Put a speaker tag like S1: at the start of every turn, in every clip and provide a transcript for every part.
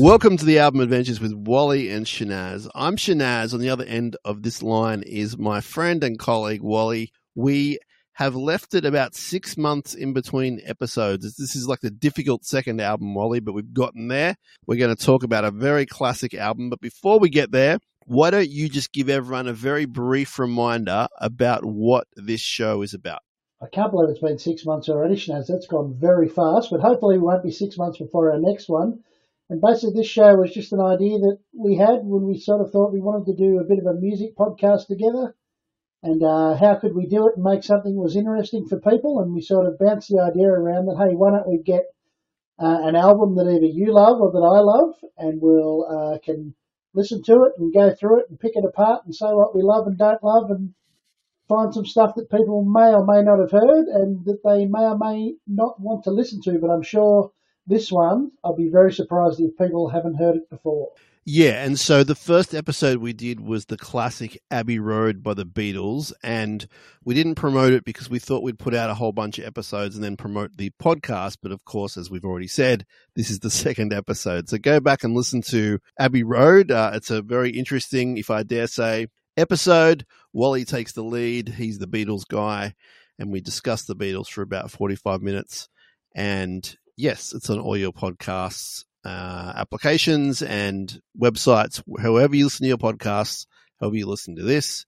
S1: Welcome to the album adventures with Wally and Shinazz. I'm Shinazz. On the other end of this line is my friend and colleague Wally. We have left it about six months in between episodes. This is like the difficult second album, Wally, but we've gotten there. We're going to talk about a very classic album. But before we get there, why don't you just give everyone a very brief reminder about what this show is about?
S2: I can't believe it's been six months already, Shinazz. That's gone very fast, but hopefully it won't be six months before our next one. And basically, this show was just an idea that we had when we sort of thought we wanted to do a bit of a music podcast together. And uh, how could we do it and make something that was interesting for people? And we sort of bounced the idea around that, hey, why don't we get uh, an album that either you love or that I love, and we'll uh, can listen to it and go through it and pick it apart and say what we love and don't love and find some stuff that people may or may not have heard and that they may or may not want to listen to. But I'm sure this one, I'll be very surprised if people haven't heard it before.
S1: Yeah, and so the first episode we did was the classic Abbey Road by the Beatles, and we didn't promote it because we thought we'd put out a whole bunch of episodes and then promote the podcast. But of course, as we've already said, this is the second episode. So go back and listen to Abbey Road. Uh, it's a very interesting, if I dare say, episode. Wally takes the lead, he's the Beatles guy, and we discuss the Beatles for about 45 minutes. And yes, it's on all your podcasts uh, applications and websites. However you listen to your podcasts, however you listen to this,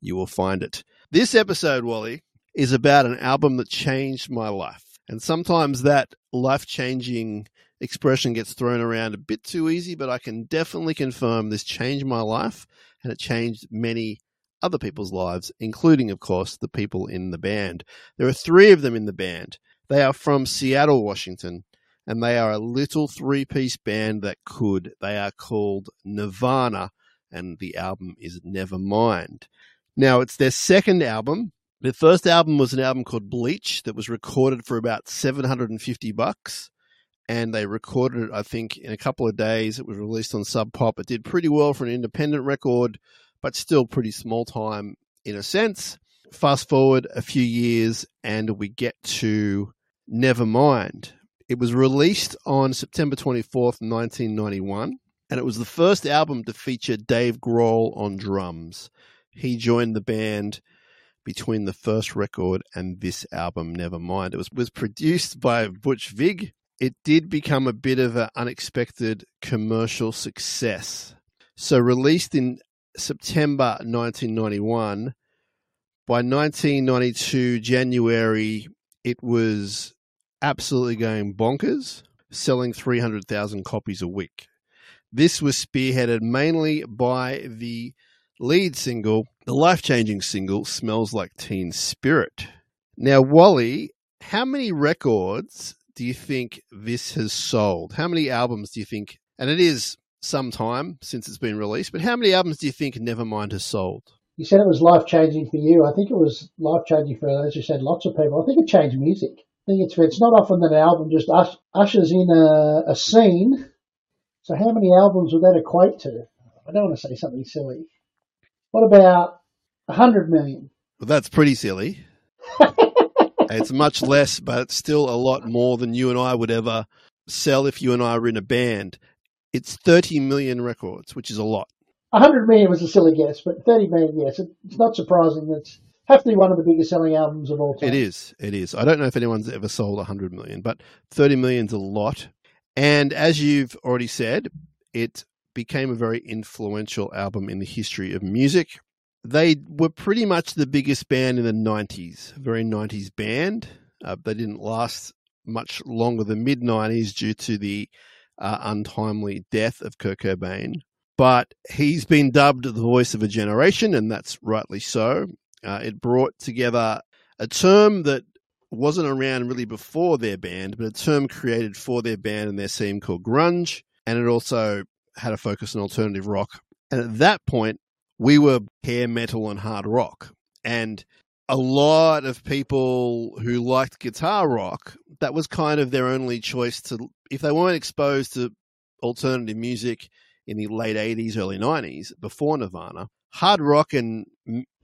S1: you will find it. This episode, Wally, is about an album that changed my life. And sometimes that life changing expression gets thrown around a bit too easy, but I can definitely confirm this changed my life and it changed many other people's lives, including, of course, the people in the band. There are three of them in the band. They are from Seattle, Washington, and they are a little three piece band that could. They are called Nirvana, and the album is Nevermind. Now, it's their second album. Their first album was an album called Bleach that was recorded for about 750 bucks. And they recorded it, I think, in a couple of days. It was released on Sub Pop. It did pretty well for an independent record, but still pretty small time in a sense. Fast forward a few years, and we get to Nevermind, it was released on September 24th, 1991, and it was the first album to feature Dave Grohl on drums. He joined the band between the first record and this album, Nevermind. It was, was produced by Butch Vig. It did become a bit of an unexpected commercial success. So, released in September 1991, by 1992, January, it was absolutely going bonkers, selling 300,000 copies a week. This was spearheaded mainly by the lead single, the life changing single, Smells Like Teen Spirit. Now, Wally, how many records do you think this has sold? How many albums do you think, and it is some time since it's been released, but how many albums do you think Nevermind has sold?
S2: You said it was life changing for you. I think it was life changing for, as you said, lots of people. I think it changed music. It's it's not often that an album just ushers in a, a scene. So how many albums would that equate to? I don't want to say something silly. What about a hundred million?
S1: Well, that's pretty silly. it's much less, but it's still a lot more than you and I would ever sell if you and I were in a band. It's 30 million records, which is a lot.
S2: 100 million was a silly guess, but 30 million, yes. It's not surprising that be one of the biggest selling albums of all time.
S1: It is. It is. I don't know if anyone's ever sold 100 million, but 30 million's a lot. And as you've already said, it became a very influential album in the history of music. They were pretty much the biggest band in the 90s, very 90s band. Uh, they didn't last much longer than mid 90s due to the uh, untimely death of Kurt Cobain. But he's been dubbed the voice of a generation, and that's rightly so. Uh, it brought together a term that wasn't around really before their band, but a term created for their band and their scene called grunge. And it also had a focus on alternative rock. And at that point, we were hair metal and hard rock. And a lot of people who liked guitar rock, that was kind of their only choice to, if they weren't exposed to alternative music in the late 80s, early 90s, before Nirvana, hard rock and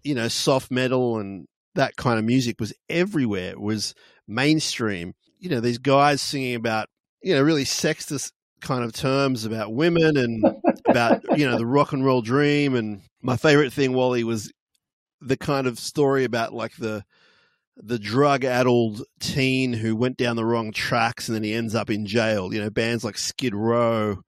S1: you know, soft metal and that kind of music was everywhere. It was mainstream. You know, these guys singing about, you know, really sexist kind of terms about women and about you know the rock and roll dream. And my favorite thing, Wally, was the kind of story about like the the drug addled teen who went down the wrong tracks and then he ends up in jail. You know, bands like Skid Row,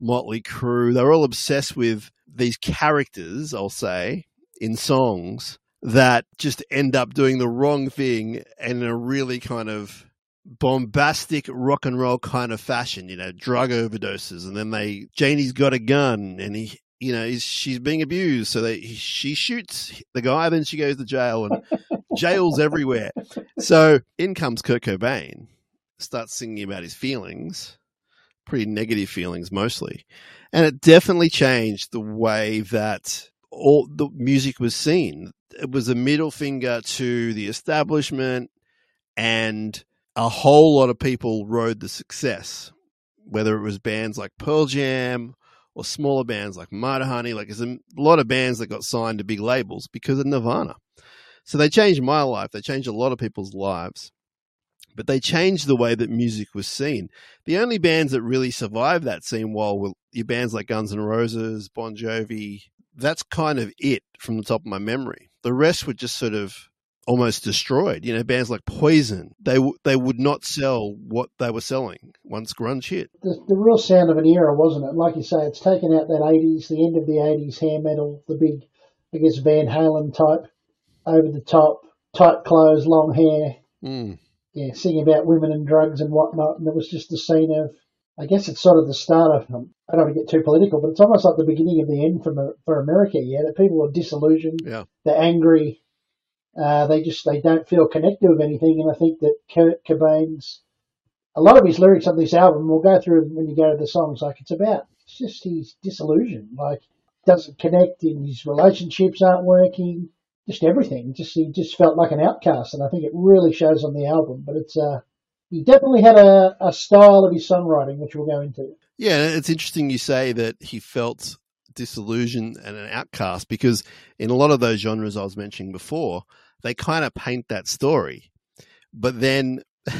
S1: Motley Crue, they're all obsessed with these characters, I'll say, in songs that just end up doing the wrong thing and in a really kind of bombastic rock and roll kind of fashion, you know, drug overdoses, and then they Janie's got a gun, and he, you know, she's being abused, so they she shoots the guy, then she goes to jail, and jails everywhere. So in comes Kurt Cobain, starts singing about his feelings, pretty negative feelings mostly, and it definitely changed the way that all the music was seen. It was a middle finger to the establishment and a whole lot of people rode the success, whether it was bands like Pearl Jam or smaller bands like Mudhoney. Like there's a lot of bands that got signed to big labels because of Nirvana. So they changed my life. They changed a lot of people's lives. But they changed the way that music was seen. The only bands that really survived that scene while were your bands like Guns N' Roses, Bon Jovi. That's kind of it from the top of my memory. The rest were just sort of almost destroyed. You know, bands like Poison, they they would not sell what they were selling once grunge hit.
S2: The, the real sound of an era, wasn't it? Like you say, it's taken out that '80s, the end of the '80s hair metal, the big, I guess Van Halen type, over the top, tight clothes, long hair.
S1: Mm.
S2: Yeah, singing about women and drugs and whatnot, and it was just the scene of. I guess it's sort of the start of. Um, I don't want to get too political, but it's almost like the beginning of the end for for America. Yeah, that people are disillusioned.
S1: Yeah,
S2: they're angry uh, they just they don't feel connected with anything, and I think that Kurt Cobain's a lot of his lyrics on this album. We'll go through when you go to the songs. Like it's about it's just he's disillusioned. Like doesn't connect in his relationships aren't working. Just everything. Just he just felt like an outcast, and I think it really shows on the album. But it's uh he definitely had a, a style of his songwriting, which we'll go into.
S1: Yeah, it's interesting you say that he felt disillusioned and an outcast because in a lot of those genres I was mentioning before, they kind of paint that story. But then,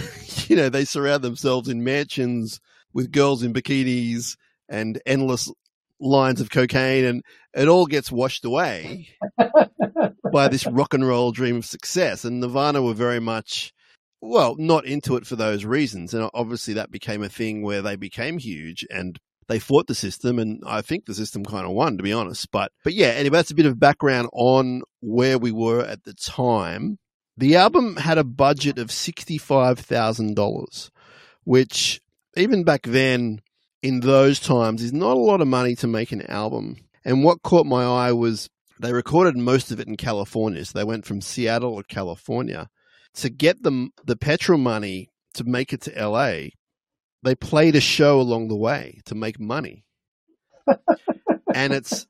S1: you know, they surround themselves in mansions with girls in bikinis and endless lines of cocaine, and it all gets washed away by this rock and roll dream of success. And Nirvana were very much, well, not into it for those reasons. And obviously, that became a thing where they became huge and they fought the system, and I think the system kind of won, to be honest. But but yeah, anyway, that's a bit of background on where we were at the time. The album had a budget of sixty five thousand dollars, which even back then, in those times, is not a lot of money to make an album. And what caught my eye was they recorded most of it in California. So they went from Seattle to California to get them the petrol money to make it to LA they played a show along the way to make money. and it's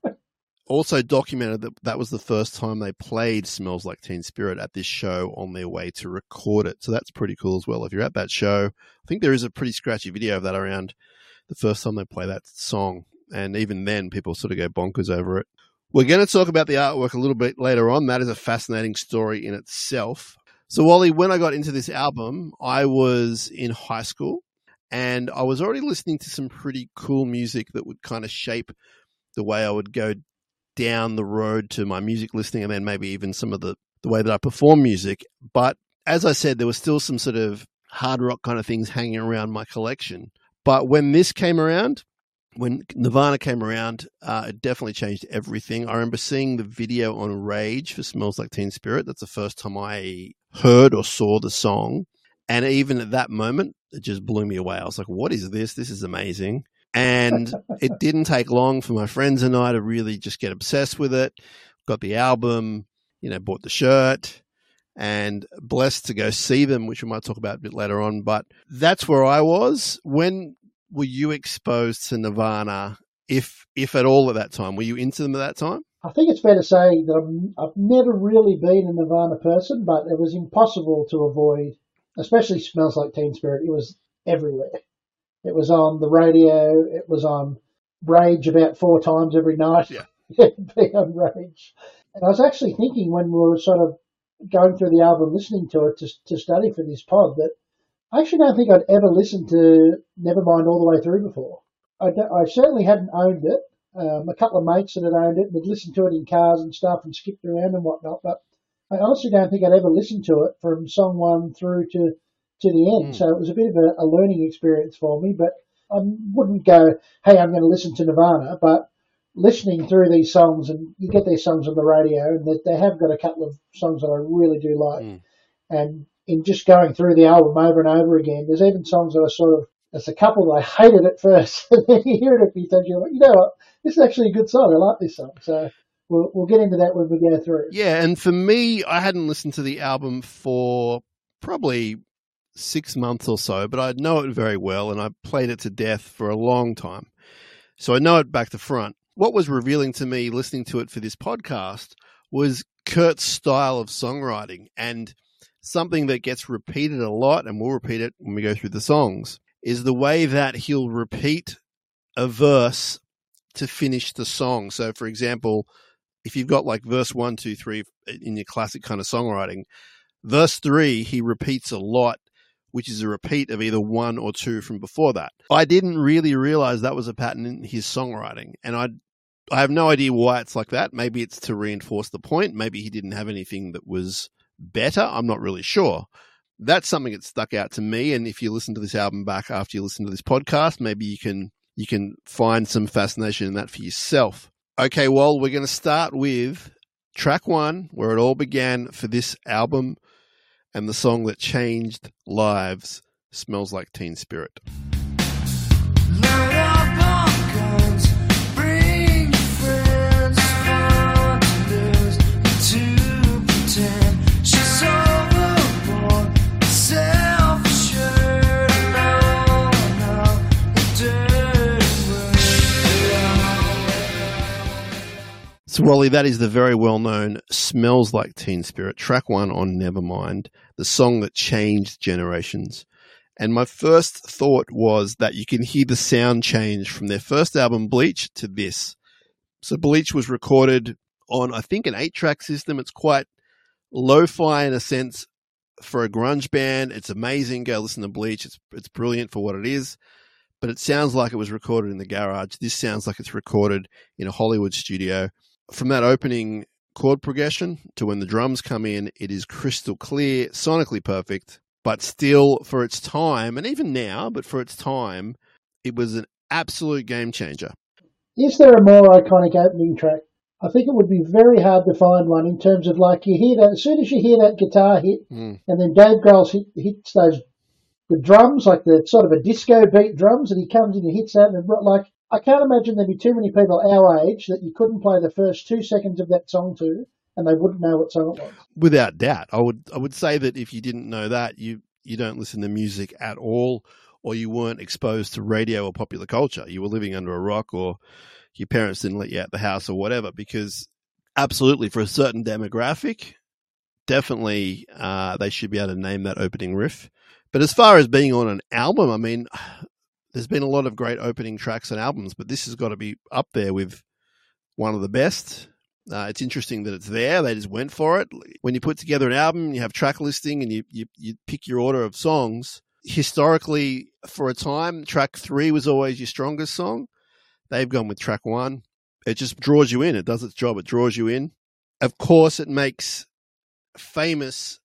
S1: also documented that that was the first time they played Smells Like Teen Spirit at this show on their way to record it. So that's pretty cool as well. If you're at that show, I think there is a pretty scratchy video of that around the first time they play that song. And even then, people sort of go bonkers over it. We're going to talk about the artwork a little bit later on. That is a fascinating story in itself. So, Wally, when I got into this album, I was in high school and I was already listening to some pretty cool music that would kind of shape the way I would go down the road to my music listening and then maybe even some of the, the way that I perform music. But as I said, there was still some sort of hard rock kind of things hanging around my collection. But when this came around, when Nirvana came around, uh, it definitely changed everything. I remember seeing the video on Rage for Smells Like Teen Spirit. That's the first time I heard or saw the song. And even at that moment, it just blew me away. I was like, what is this? This is amazing. And it didn't take long for my friends and I to really just get obsessed with it. Got the album, you know, bought the shirt and blessed to go see them, which we might talk about a bit later on. But that's where I was. When were you exposed to Nirvana, if if at all, at that time? Were you into them at that time?
S2: I think it's fair to say that i have never really been a Nirvana person, but it was impossible to avoid especially smells like Teen Spirit. It was everywhere. It was on the radio. It was on Rage about four times every night.
S1: Yeah,
S2: be on Rage. And I was actually thinking when we were sort of going through the album, listening to it to, to study for this pod, that I actually don't think I'd ever listened to Nevermind all the way through before. I, I certainly hadn't owned it. Um, a couple of mates that had owned it and had listened to it in cars and stuff and skipped around and whatnot, but I honestly don't think I'd ever listened to it from song one through to, to the end. Mm. So it was a bit of a, a learning experience for me, but I wouldn't go, hey, I'm going to listen to Nirvana, but listening through these songs, and you get these songs on the radio, and they have got a couple of songs that I really do like. Mm. And in just going through the album over and over again, there's even songs that I sort of, there's a couple I hated at first, and then you hear it a few times, you're like, you know what, this is actually a good song. I like this song. So we'll, we'll get into that when we go through.
S1: Yeah, and for me, I hadn't listened to the album for probably six months or so, but I know it very well, and I played it to death for a long time. So I know it back to front. What was revealing to me listening to it for this podcast was Kurt's style of songwriting and something that gets repeated a lot, and we'll repeat it when we go through the songs, is the way that he'll repeat a verse to finish the song. So, for example, if you've got like verse one, two, three eh, in your classic kind of songwriting, verse three, he repeats a lot, which is a repeat of either one or two from before that. I didn't really realize that was a pattern in his songwriting. And I, I have no idea why it's like that. Maybe it's to reinforce the point. Maybe he didn't have anything that was better. I'm not really sure. That's something that stuck out to me. And if you listen to this album back after you listen to this podcast, maybe you can you can find some fascination in that for yourself. Okay, well, we're going to start with track one, where it all began for this album, and the song that changed lives smells like Teen Spirit. Wally, that is the very well known Smells Like Teen Spirit, track one on Nevermind, the song that changed generations. And my first thought was that you can hear the sound change from their first album, Bleach, to this. So, Bleach was recorded on, I think, an eight track system. It's quite lo fi in a sense for a grunge band. It's amazing. Go listen to Bleach. It's, it's brilliant for what it is. But it sounds like it was recorded in the garage. This sounds like it's recorded in a Hollywood studio from that opening chord progression to when the drums come in, it is crystal clear, sonically perfect, but still for its time, and even now, but for its time, it was an absolute game changer.
S2: Is there a more iconic opening track? I think it would be very hard to find one in terms of like you hear that as soon as you hear that guitar hit, mm. and then Dave Grohl hit, hits those the drums like the sort of a disco beat drums, and he comes in and hits that, and like I can't imagine there'd be too many people our age that you couldn't play the first two seconds of that song to, and they wouldn't know what song it was.
S1: Without doubt, I would I would say that if you didn't know that, you you don't listen to music at all, or you weren't exposed to radio or popular culture. You were living under a rock, or your parents didn't let you out the house, or whatever. Because absolutely, for a certain demographic, definitely uh, they should be able to name that opening riff. But as far as being on an album, I mean, there's been a lot of great opening tracks and albums, but this has got to be up there with one of the best. Uh, it's interesting that it's there. They just went for it. When you put together an album, you have track listing and you, you, you pick your order of songs. Historically, for a time, track three was always your strongest song. They've gone with track one. It just draws you in. It does its job. It draws you in. Of course, it makes famous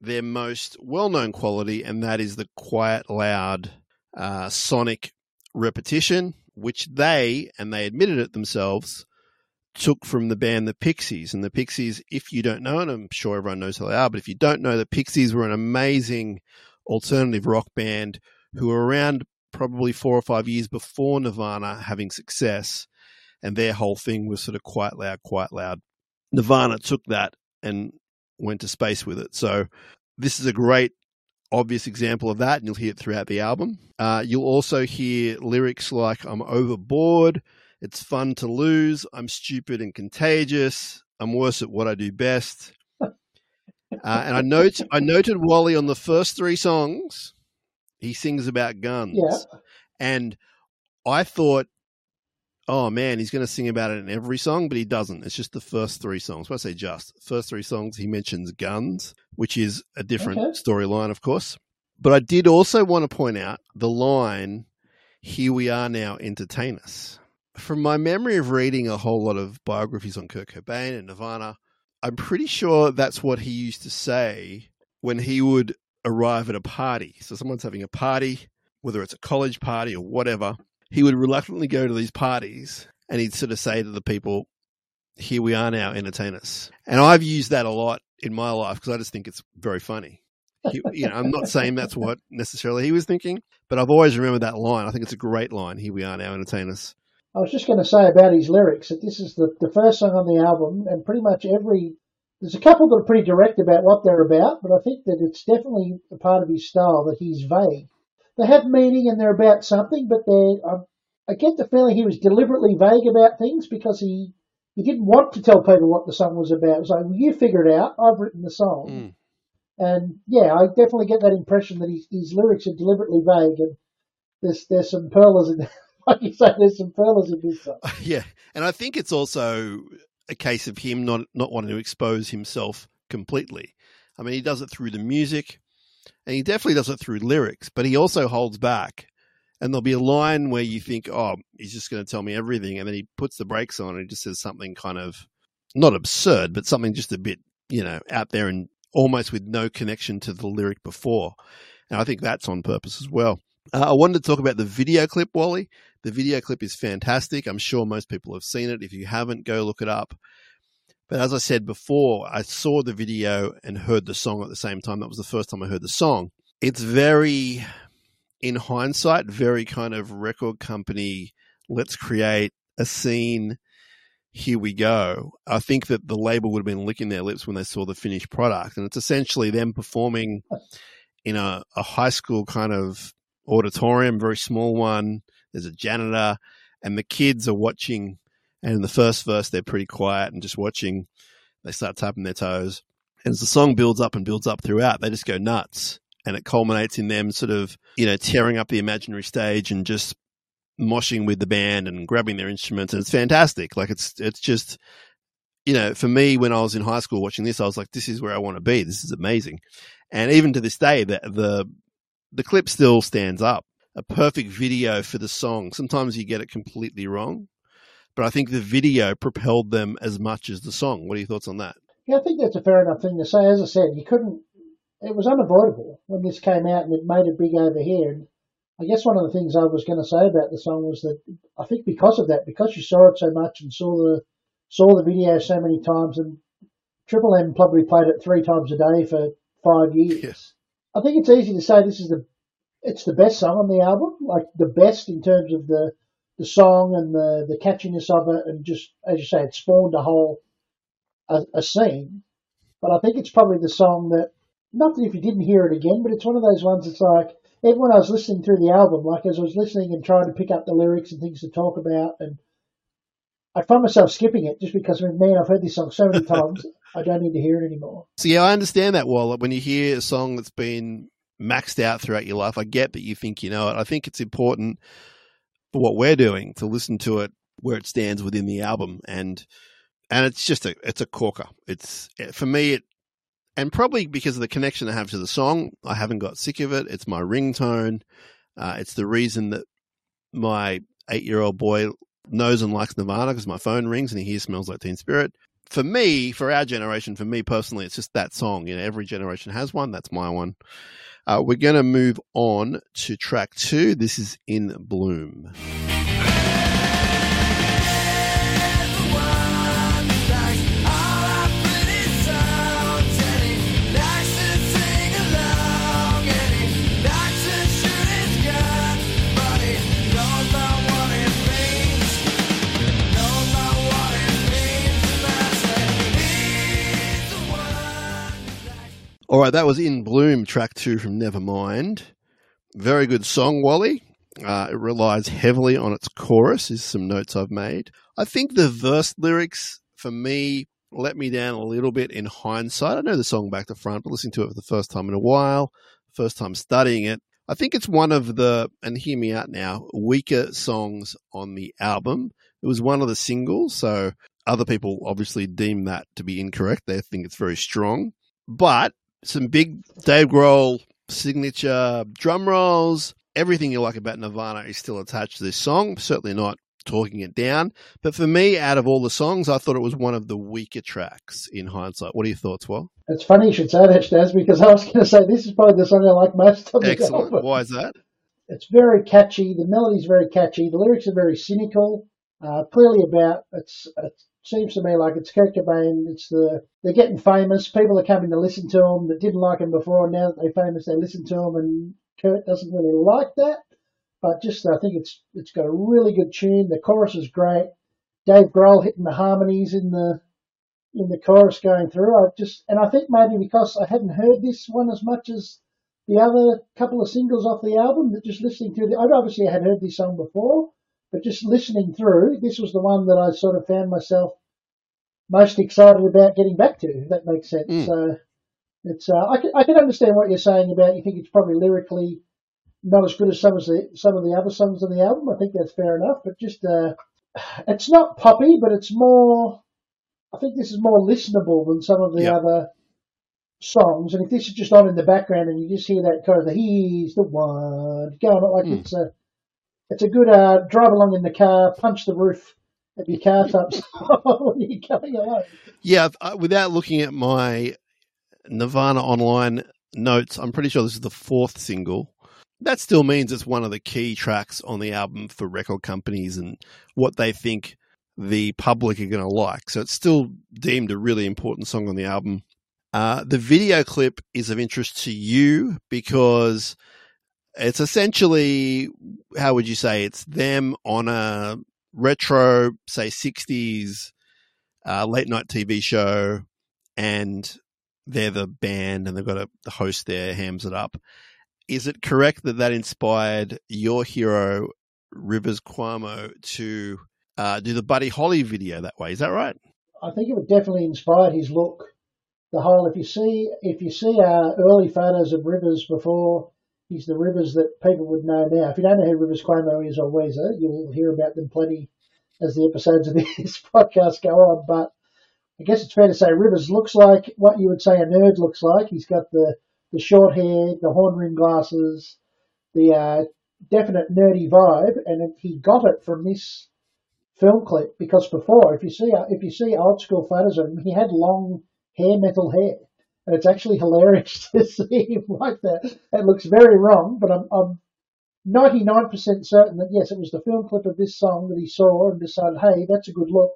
S1: their most well known quality, and that is the quiet, loud uh, sonic repetition, which they, and they admitted it themselves, took from the band the Pixies. And the Pixies, if you don't know, and I'm sure everyone knows who they are, but if you don't know, the Pixies were an amazing alternative rock band who were around probably four or five years before Nirvana having success. And their whole thing was sort of quite loud, quite loud. Nirvana took that and went to space with it. So this is a great obvious example of that, and you'll hear it throughout the album. Uh, you'll also hear lyrics like I'm overboard, it's fun to lose, I'm stupid and contagious, I'm worse at what I do best. Uh, and I note I noted Wally on the first three songs, he sings about guns.
S2: Yeah.
S1: And I thought oh man, he's going to sing about it in every song, but he doesn't. It's just the first three songs. When I say just, first three songs, he mentions guns, which is a different okay. storyline, of course. But I did also want to point out the line, Here we are now, entertain us. From my memory of reading a whole lot of biographies on Kurt Cobain and Nirvana, I'm pretty sure that's what he used to say when he would arrive at a party. So someone's having a party, whether it's a college party or whatever, he would reluctantly go to these parties and he'd sort of say to the people, Here we are now, entertain us. And I've used that a lot in my life because I just think it's very funny. He, you know, I'm not saying that's what necessarily he was thinking, but I've always remembered that line. I think it's a great line. Here we are now, entertain us.
S2: I was just going to say about his lyrics that this is the, the first song on the album, and pretty much every there's a couple that are pretty direct about what they're about, but I think that it's definitely a part of his style that he's vague. They have meaning and they're about something, but they I, I get the feeling he was deliberately vague about things because he he didn't want to tell people what the song was about. It was like, well, you figure it out. I've written the song.
S1: Mm.
S2: And yeah, I definitely get that impression that his, his lyrics are deliberately vague, and there's there's some pearls in, like you say, there's some pearls in this song.
S1: Yeah, and I think it's also a case of him not not wanting to expose himself completely. I mean, he does it through the music, and he definitely does it through lyrics, but he also holds back. And there'll be a line where you think, "Oh, he's just going to tell me everything," and then he puts the brakes on and he just says something kind of not absurd, but something just a bit, you know, out there and almost with no connection to the lyric before. And I think that's on purpose as well. Uh, I wanted to talk about the video clip, Wally. The video clip is fantastic. I'm sure most people have seen it. If you haven't, go look it up. But as I said before, I saw the video and heard the song at the same time. That was the first time I heard the song. It's very, in hindsight, very kind of record company, let's create a scene. Here we go. I think that the label would have been licking their lips when they saw the finished product. And it's essentially them performing in a, a high school kind of auditorium, very small one. There's a janitor, and the kids are watching. And in the first verse, they're pretty quiet and just watching. They start tapping their toes. And as the song builds up and builds up throughout, they just go nuts. And it culminates in them sort of, you know, tearing up the imaginary stage and just moshing with the band and grabbing their instruments. And it's fantastic. Like it's, it's just, you know, for me, when I was in high school watching this, I was like, this is where I want to be. This is amazing. And even to this day, the, the, the clip still stands up. A perfect video for the song. Sometimes you get it completely wrong, but I think the video propelled them as much as the song. What are your thoughts on that?
S2: Yeah, I think that's a fair enough thing to say. As I said, you couldn't. It was unavoidable when this came out, and it made it big over here. And I guess one of the things I was going to say about the song was that I think because of that, because you saw it so much and saw the saw the video so many times, and Triple M probably played it three times a day for five years.
S1: Yes.
S2: I think it's easy to say this is the it's the best song on the album, like the best in terms of the the song and the the catchiness of it, and just as you say, it spawned a whole a, a scene. But I think it's probably the song that not that if you didn't hear it again, but it's one of those ones that's like even when I was listening through the album, like as I was listening and trying to pick up the lyrics and things to talk about, and I find myself skipping it just because, I mean, man, I've heard this song so many times, I don't need to hear it anymore.
S1: So yeah, I understand that. Well, when you hear a song that's been maxed out throughout your life, I get that you think you know it. I think it's important for what we're doing to listen to it where it stands within the album, and and it's just a it's a corker. It's for me it. And probably because of the connection I have to the song, I haven't got sick of it. It's my ringtone. Uh, it's the reason that my eight-year-old boy knows and likes Nirvana because my phone rings and he hears "Smells Like Teen Spirit." For me, for our generation, for me personally, it's just that song. You know, every generation has one. That's my one. Uh, we're going to move on to track two. This is In Bloom. That was In Bloom, track two from Nevermind. Very good song, Wally. Uh, it relies heavily on its chorus, is some notes I've made. I think the verse lyrics, for me, let me down a little bit in hindsight. I know the song back to front, but listening to it for the first time in a while, first time studying it, I think it's one of the, and hear me out now, weaker songs on the album. It was one of the singles, so other people obviously deem that to be incorrect. They think it's very strong. But some big Dave Grohl signature drum rolls. Everything you like about Nirvana is still attached to this song. Certainly not talking it down. But for me, out of all the songs, I thought it was one of the weaker tracks in hindsight. What are your thoughts, Well?
S2: It's funny you should say that, Stas, because I was going to say this is probably the song I like most of the
S1: Excellent.
S2: album.
S1: Why is that?
S2: It's very catchy. The melody's very catchy. The lyrics are very cynical. Uh, clearly about it's it seems to me like it's Kurt Cobain. It's the they're getting famous. People are coming to listen to them that didn't like them before. Now that they're famous, they listen to them, and Kurt doesn't really like that. But just I think it's it's got a really good tune. The chorus is great. Dave Grohl hitting the harmonies in the in the chorus going through. I just and I think maybe because I hadn't heard this one as much as the other couple of singles off the album, that just listening to the I obviously had heard this song before, but just listening through, this was the one that I sort of found myself most excited about getting back to. If that makes sense.
S1: Mm.
S2: So it's uh, I can I can understand what you're saying about you think it's probably lyrically not as good as some of the some of the other songs on the album. I think that's fair enough, but just uh, it's not poppy, but it's more. I think this is more listenable than some of the
S1: Yep.
S2: other songs. And if this is just on in the background and you just hear that kind of the "He's the one" going on, like
S1: Mm.
S2: it's a it's a good uh, drive along in the car, punch the roof of your car type when you're along.
S1: Yeah, uh, without looking at my Nirvana online notes, I'm pretty sure this is the fourth single. That still means it's one of the key tracks on the album for record companies and what they think the public are going to like. So it's still deemed a really important song on the album. Uh, the video clip is of interest to you because it's essentially, how would you say, it's them on a retro, say, 60s uh, late night TV show, and they're the band, and they've got a the host there hams it up. Is it correct that that inspired your hero Rivers Cuomo to uh, do the Buddy Holly video that way? Is that right?
S2: I think it would definitely inspired his look. The whole, if you see, if you see our early photos of Rivers before, he's the Rivers that people would know now. If you don't know who Rivers Cuomo is or Weezer, you'll hear about them plenty as the episodes of this podcast go on. But I guess it's fair to say Rivers looks like what you would say a nerd looks like. He's got the, the short hair, the horn rimmed glasses, the uh, definite nerdy vibe, and he got it from this film clip because before, if you see if you see old school photos of him, he had long hair metal hair, it's actually hilarious to see him like that. It looks very wrong, but I'm, I'm 99% certain that yes, it was the film clip of this song that he saw and decided, hey, that's a good look.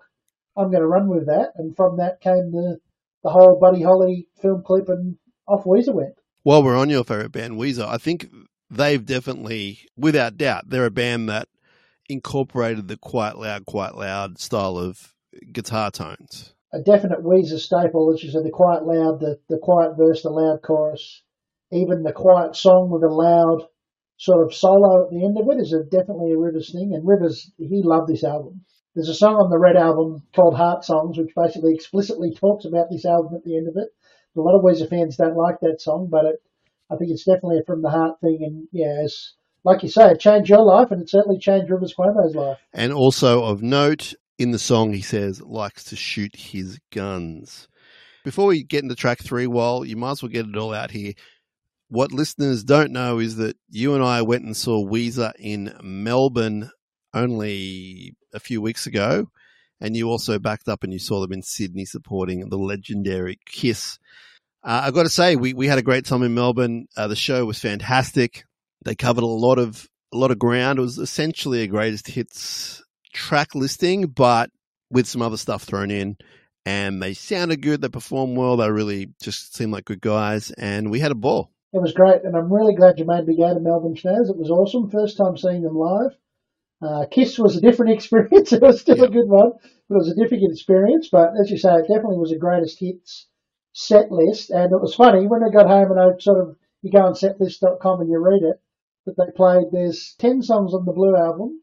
S2: I'm going to run with that, and from that came the the whole Buddy Holly film clip, and off Weezer went.
S1: While we're on your favorite band, Weezer, I think they've definitely, without doubt, they're a band that incorporated the quite loud, quite loud style of guitar tones.
S2: A definite Weezer staple, which is the quiet loud, the, the quiet verse, the loud chorus. Even the quiet song with a loud sort of solo at the end of it is a, definitely a Rivers thing. And Rivers, he loved this album. There's a song on the Red album called Heart Songs, which basically explicitly talks about this album at the end of it. A lot of Weezer fans don't like that song, but it, I think it's definitely from the heart thing. And yeah, like you say, it changed your life, and it certainly changed Rivers Cuomo's life.
S1: And also of note, in the song, he says likes to shoot his guns. Before we get into track three, well, you might as well get it all out here. What listeners don't know is that you and I went and saw Weezer in Melbourne only a few weeks ago, and you also backed up and you saw them in Sydney supporting the legendary Kiss. Uh, I've got to say, we, we had a great time in Melbourne. Uh, the show was fantastic. They covered a lot of a lot of ground. It was essentially a greatest hits track listing, but with some other stuff thrown in. And they sounded good. They performed well. They really just seemed like good guys, and we had a ball.
S2: It was great, and I'm really glad you made me go to Melbourne Schnaz. It was awesome. First time seeing them live. Uh, Kiss was a different experience. it was still
S1: Yeah.
S2: a good one, but it was a different experience. But as you say, it definitely was a greatest hits set list. And it was funny when I got home and I sort of, you go on setlist.com and you read it, that they played, there's 10 songs on the Blue album.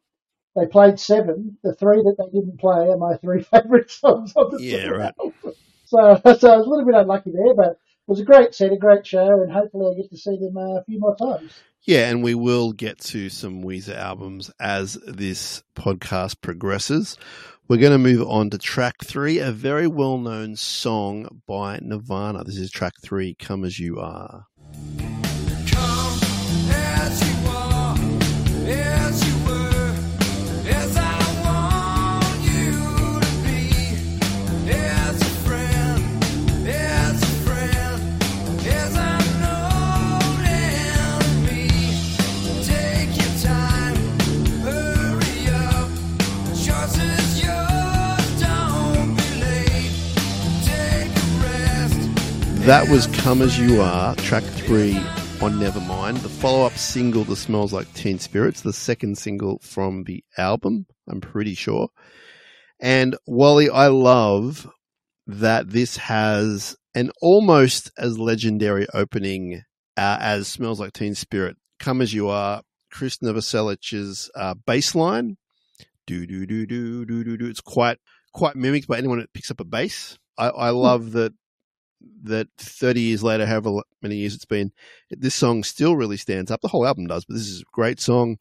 S2: They played seven. The three that they didn't play are my three favourite songs on the
S1: Yeah, right.
S2: So, so I was a little bit unlucky there, but it was a great set, a great show, and hopefully I get to see them uh, a few more times.
S1: Yeah, and we will get to some Weezer albums as this podcast progresses. We're going to move on to track three, a very well known song by Nirvana. This is track three, Come As You Are.
S3: Come
S1: That was Come As You Are, track three on Nevermind, the follow up single to Smells Like Teen Spirits, the second single from the album, I'm pretty sure. And Wally, I love that this has an almost as legendary opening uh, as Smells Like Teen Spirit. Come As You Are, Chris Novoselic's uh, bass line. Do, do, do, do, do, do, do. It's quite, quite mimicked by anyone that picks up a bass. I, I hmm. love that that 30 years later, however many years it's been, this song still really stands up. The whole album does, but this is a great song.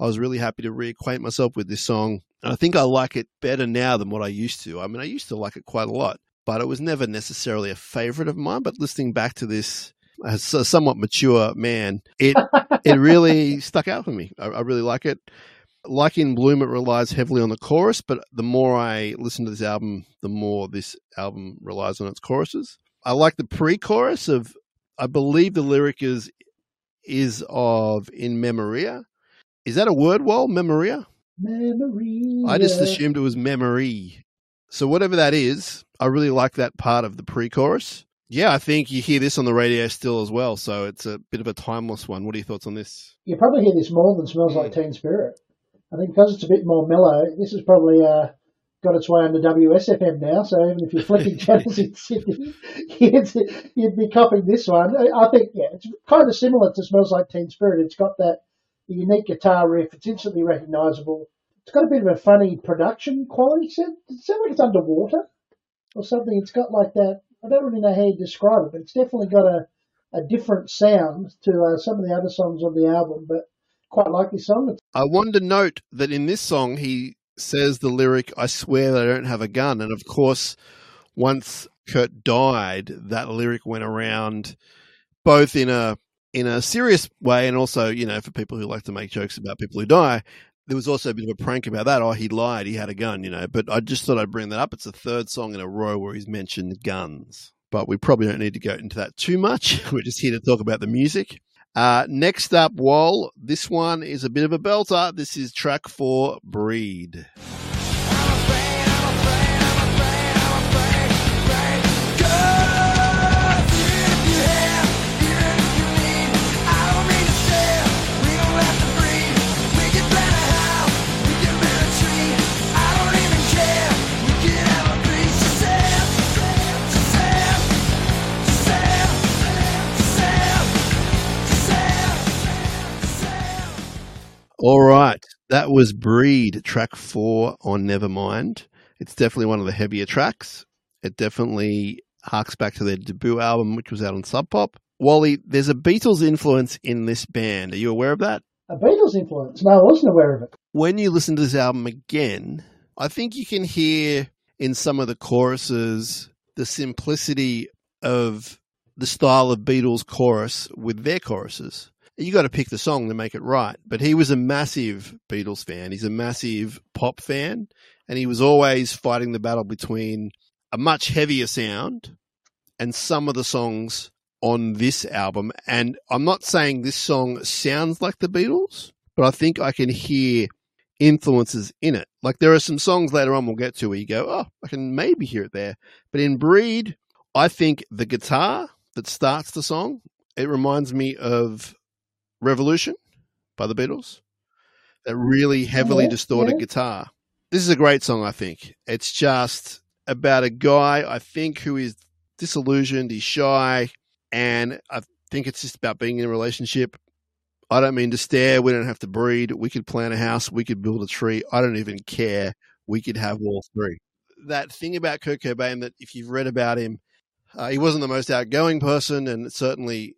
S1: I was really happy to reacquaint myself with this song. And I think I like it better now than what I used to. I mean, I used to like it quite a lot, but it was never necessarily a favorite of mine. But listening back to this uh, as a somewhat mature man, it it really stuck out for me. I, I really like it. Like in Bloom, it relies heavily on the chorus, but the more I listen to this album, the more this album relies on its choruses. I like the pre-chorus of. I believe the lyric is is of in memoria. Is that a word? Well, memoria.
S2: Memory.
S1: I just assumed it was memory. So whatever that is, I really like that part of the pre-chorus. Yeah, I think you hear this on the radio still as well, so it's a bit of a timeless one. What are your thoughts on this?
S2: You probably hear this more than "Smells Like hmm. Teen Spirit." I think because it's a bit more mellow, this is probably uh, got its way under WSFM now, so even if you're flicking channels in Sydney, you'd, you'd, be copying this one. I think, yeah, it's kind of similar to Smells Like Teen Spirit. It's got that unique guitar riff. It's instantly recognisable. It's got a bit of a funny production quality. Does it sound like it's underwater or something? It's got like that. I don't really know how you describe it, but it's definitely got a, a different sound to uh, some of the other songs on the album. But quite like this song.
S1: I wanted to note that in this song he says the lyric, I swear that I don't have a gun. And of course, once Kurt died, that lyric went around both in a in a serious way and also, you know, for people who like to make jokes about people who die. There was also a bit of a prank about that. Oh, he lied. He had a gun, you know. But I just thought I'd bring that up. It's the third song in a row where he's mentioned guns. But we probably don't need to go into that too much. We're just here to talk about the music. Uh, next up, Wall, this one is a bit of a belter. This is track four, Breed. All right. That was Breed, track four on Nevermind. It's definitely one of the heavier tracks. It definitely harks back to their debut album, which was out on Sub Pop. Wally, there's a Beatles influence in this band. Are you aware of that?
S2: A Beatles influence? No, I wasn't aware of it.
S1: When you listen to this album again, I think you can hear in some of the choruses the simplicity of the style of Beatles chorus with their choruses you got to pick the song to make it right. But he was a massive Beatles fan. He's a massive pop fan, and he was always fighting the battle between a much heavier sound and some of the songs on this album. And I'm not saying this song sounds like the Beatles, but I think I can hear influences in it. Like there are some songs later on we'll get to where you go, oh, I can maybe hear it there. But in Breed, I think the guitar that starts the song, it reminds me of Revolution by the Beatles. That really heavily yeah, distorted yeah. guitar. This is a great song, I think. It's just about a guy, I think, who is disillusioned, he's shy, and I think it's just about being in a relationship. I don't mean to stare. We don't have to breed. We could plant a house. We could build a tree. I don't even care. We could have all three. That thing about Kurt Cobain that if you've read about him, uh, he wasn't the most outgoing person, and certainly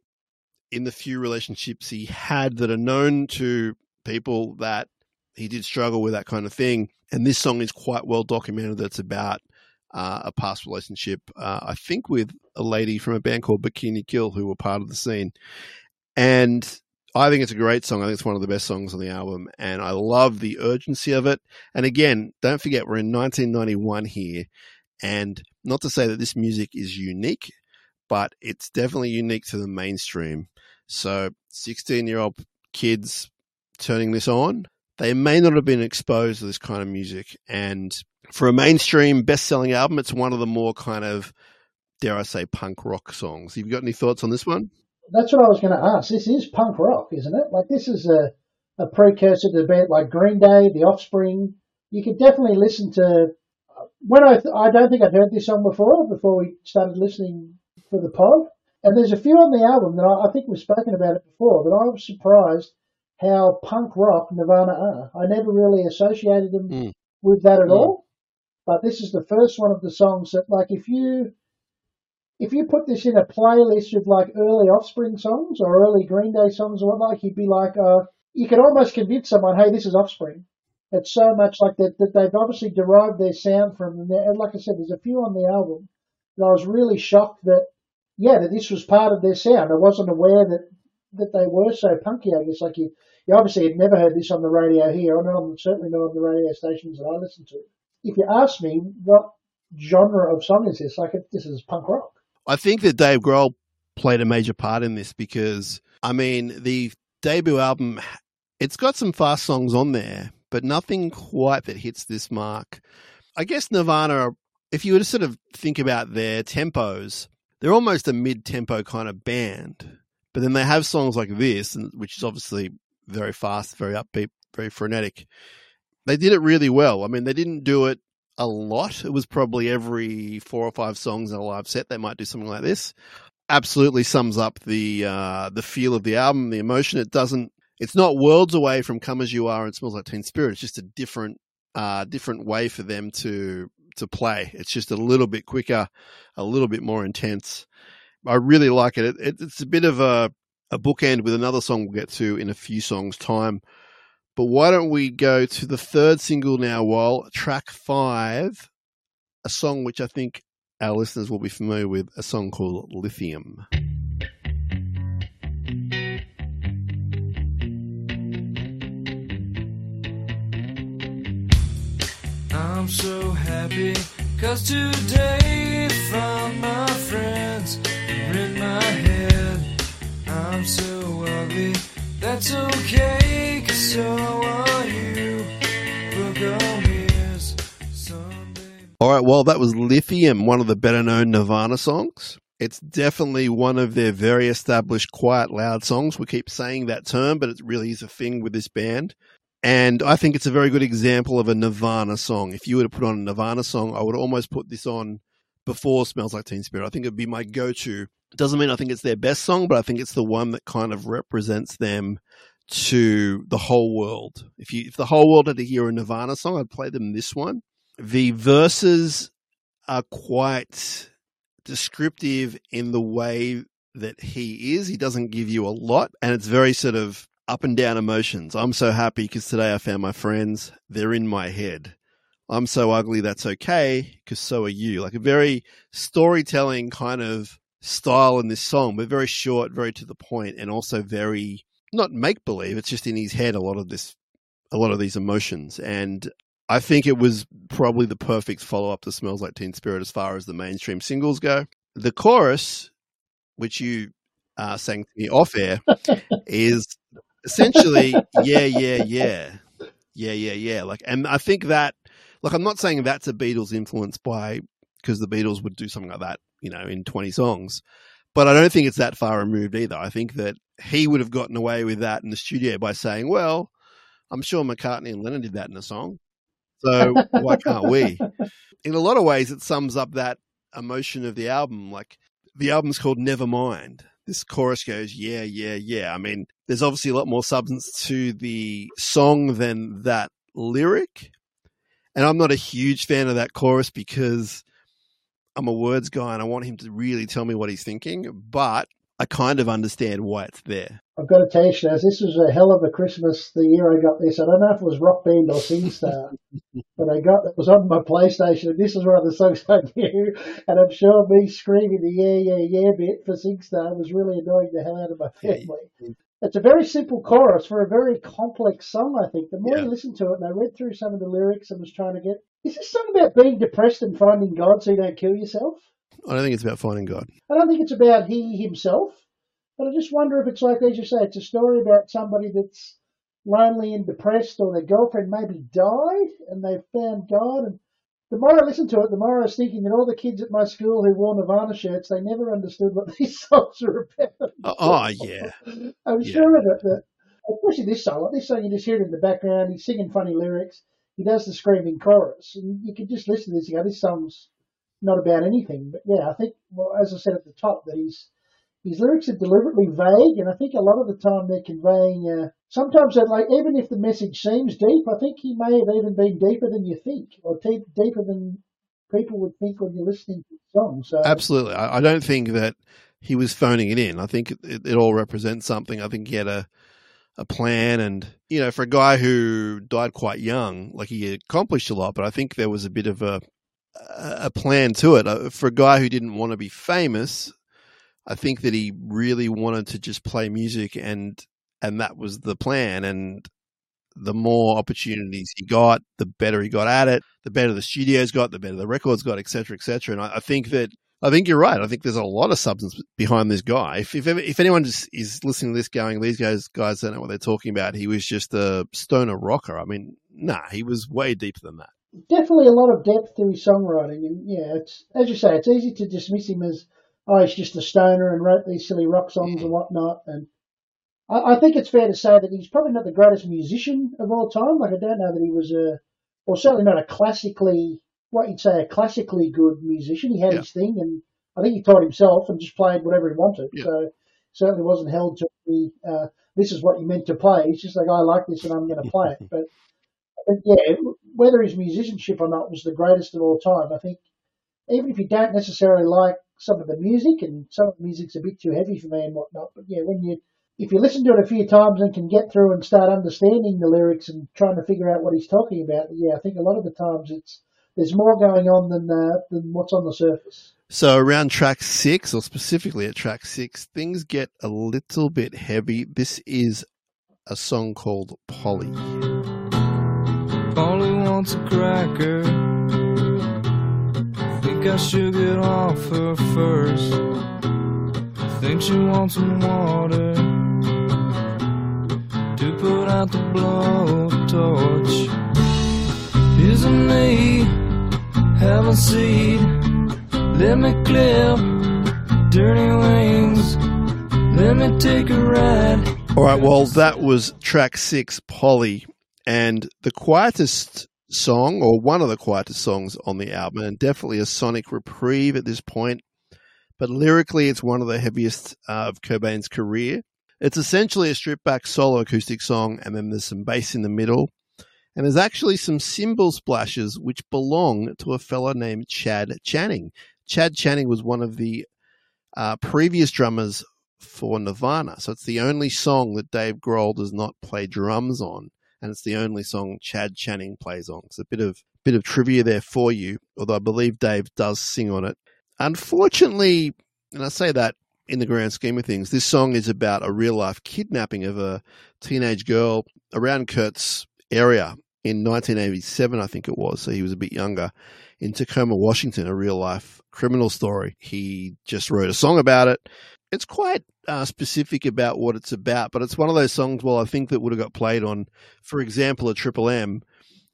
S1: in the few relationships he had that are known to people that he did struggle with that kind of thing. And this song is quite well documented. That's about uh, a past relationship, uh, I think, with a lady from a band called Bikini Kill who were part of the scene. And I think it's a great song. I think it's one of the best songs on the album. And I love the urgency of it. And again, don't forget, we're in 1991 here. And not to say that this music is unique, but it's definitely unique to the mainstream. So 16 year old kids turning this on, they may not have been exposed to this kind of music. And for a mainstream best selling album, it's one of the more kind of dare I say, punk rock songs. You've got any thoughts on this one?
S2: That's what I was going to ask. This is punk rock, isn't it? Like this is a, a precursor to a band like Green Day, The Offspring. You could definitely listen to. When I I don't think I'd heard this song before before we started listening for the pod, and there's a few on the album that I, I think we've spoken about it before, but I was surprised how punk rock Nirvana are. I never really associated them
S1: Mm.
S2: with that at
S1: Mm.
S2: all. But this is the first one of the songs that, like, if you if you put this in a playlist of like early Offspring songs or early Green Day songs or whatnot, you'd be like, uh, you could almost convince someone, hey, this is Offspring. It's so much like that that they've obviously derived their sound from. And like I said, there's a few on the album that I was really shocked that, yeah, that this was part of their sound. I wasn't aware that that they were so punky. I guess like you, you obviously had never heard this on the radio here, and I'm certainly not on the radio stations that I listen to. If you ask me what genre of song is this, like this is punk rock.
S1: I think that Dave Grohl played a major part in this because, I mean, the debut album, it's got some fast songs on there, but nothing quite that hits this mark. I guess Nirvana, if you were to sort of think about their tempos, they're almost a mid tempo kind of band. But then they have songs like this, which is obviously very fast, very upbeat, very frenetic. They did it really well. I mean, they didn't do it a lot. It was probably every four or five songs in a live set they might do something like this. Absolutely sums up the uh, the feel of the album, the emotion. It doesn't. It's not worlds away from "Come as You Are" and "Smells Like Teen Spirit." It's just a different uh, different way for them to to play. It's just a little bit quicker, a little bit more intense. I really like it. it, it it's a bit of a a bookend with another song we'll get to in a few songs' time. But why don't we go to the third single now, while track five, a song which I think our listeners will be familiar with, a song called Lithium.
S3: I'm so happy cause today found my friends are in my head. I'm so ugly, that's okay cause so are you.
S1: All right, well, that was Lithium, one of the better known Nirvana songs. It's definitely one of their very established, quiet, loud songs. We keep saying that term, but it really is a thing with this band. And I think it's a very good example of a Nirvana song. If you were to put on a Nirvana song, I would almost put this on before Smells Like Teen Spirit. I think it'd be my go to. Doesn't mean I think it's their best song, but I think it's the one that kind of represents them to the whole world. If you if the whole world had to hear a Nirvana song, I'd play them this one. The verses are quite descriptive in the way that he is. He doesn't give you a lot, and it's very sort of up and down emotions. I'm so happy because today I found my friends. They're in my head. I'm so ugly, that's okay because so are you. Like a very storytelling kind of style in this song, but very short, very to the point, and also very not make believe. It's just in his head a lot of this, a lot of these emotions, and I think it was probably the perfect follow up to Smells Like Teen Spirit as far as the mainstream singles go. The chorus, which you uh, sang to me off air, is essentially yeah, yeah, yeah, yeah, yeah, yeah. Like, and I think that, like, I'm not saying that's a Beatles influence by because the Beatles would do something like that, you know, in 20 songs. But I don't think it's that far removed either. I think that he would have gotten away with that in the studio by saying, well, I'm sure McCartney and Lennon did that in a song. So why can't we? In a lot of ways, it sums up that emotion of the album. Like the album's called Nevermind. This chorus goes, yeah, yeah, yeah. I mean, there's obviously a lot more substance to the song than that lyric. And I'm not a huge fan of that chorus because I'm a words guy and I want him to really tell me what he's thinking. But I kind of understand why it's there.
S2: I've got to tell you, this was a hell of a Christmas the year I got this. I don't know if it was Rock Band or SingStar, but I got it was on my PlayStation, and this is one of the songs I knew. And I'm sure me screaming the yeah, yeah, yeah bit for SingStar was really annoying the hell out of my
S1: Yeah.
S2: family. It's a very simple chorus for a very complex song, I think. The more
S1: Yeah.
S2: you listen to it, and I read through some of the lyrics and was trying to get, is this song about being depressed and finding God so you don't kill yourself?
S1: I don't think it's about finding God.
S2: I don't think it's about he himself, but I just wonder if it's like, as you say, it's a story about somebody that's lonely and depressed, or their girlfriend maybe died and they've found God. And the more I listened to it, the more I was thinking that all the kids at my school who wore Nirvana shirts, they never understood what these songs are about.
S1: Oh, oh yeah.
S2: I'm
S1: Yeah.
S2: sure of it. That, especially this song. Like this song, you just hear it in the background. He's singing funny lyrics. He does the screaming chorus, and you can just listen to this. and go, this song's not about anything. But yeah, I think, well, as I said at the top, that he's his lyrics are deliberately vague, and I think a lot of the time they're conveying. Uh, sometimes, they're like even if the message seems deep, I think he may have even been deeper than you think, or deep, deeper than people would think when you're listening to the song. So
S1: Absolutely. I, I don't think that he was phoning it in. I think it, it all represents something. I think he had a a plan, and you know, for a guy who died quite young, like he accomplished a lot, but I think there was a bit of a a plan to it. Uh, For a guy who didn't want to be famous, I think that he really wanted to just play music, and and that was the plan. And the more opportunities he got, the better he got at it. The better the studios got, the better the records got, et cetera, et cetera. And I, I think that I think you're right. I think there's a lot of substance behind this guy. If if, if anyone just is listening to this, going, these guys guys don't know what they're talking about. He was just a stoner rocker. I mean, nah, he was way deeper than that.
S2: definitely a lot of depth to his songwriting, and yeah, it's as you say, it's easy to dismiss him as oh, he's just a stoner and wrote these silly rock songs and whatnot. And I, I think it's fair to say that he's probably not the greatest musician of all time. Like I don't know that he was a, or certainly not a classically what you'd say a classically good musician. He had
S1: Yeah.
S2: his thing, and I think he taught himself and just played whatever he wanted.
S1: Yeah.
S2: So certainly wasn't held to the uh, this is what you meant to play. He's just like I like this and I'm going to play it. But but yeah, whether his musicianship or not was the greatest of all time, I think even if you don't necessarily like some of the music and some of the music's a bit too heavy for me and whatnot, but yeah, when you if you listen to it a few times and can get through and start understanding the lyrics and trying to figure out what he's talking about, yeah, I think a lot of the times it's there's more going on than uh, than what's on the surface.
S1: So around track six, or specifically at track six, things get a little bit heavy. This is a song called Polly.
S3: Polly wants a cracker. Think I should get off her first. Think she wants some water to put out the blowtorch. Here's a me, have a seat. Let me clip dirty wings. Let me take a ride.
S1: All right, well, that was track six, Polly, and the quietest song, or one of the quietest songs on the album, and definitely a sonic reprieve at this point. But lyrically, it's one of the heaviest uh, of Cobain's career. It's essentially a stripped back solo acoustic song, and then there's some bass in the middle. And there's actually some cymbal splashes which belong to a fellow named Chad Channing. Chad Channing was one of the uh, previous drummers for Nirvana. So it's the only song that Dave Grohl does not play drums on, and it's the only song Chad Channing plays on. It's a bit of bit of trivia there for you, although I believe Dave does sing on it. Unfortunately, and I say that in the grand scheme of things, this song is about a real life kidnapping of a teenage girl around Kurt's area in 1987, I think it was. So he was a bit younger in Tacoma, Washington, a real life criminal story. He just wrote a song about it. It's quite uh, specific about what it's about, but it's one of those songs, well, I think that would have got played on, for example, a Triple M,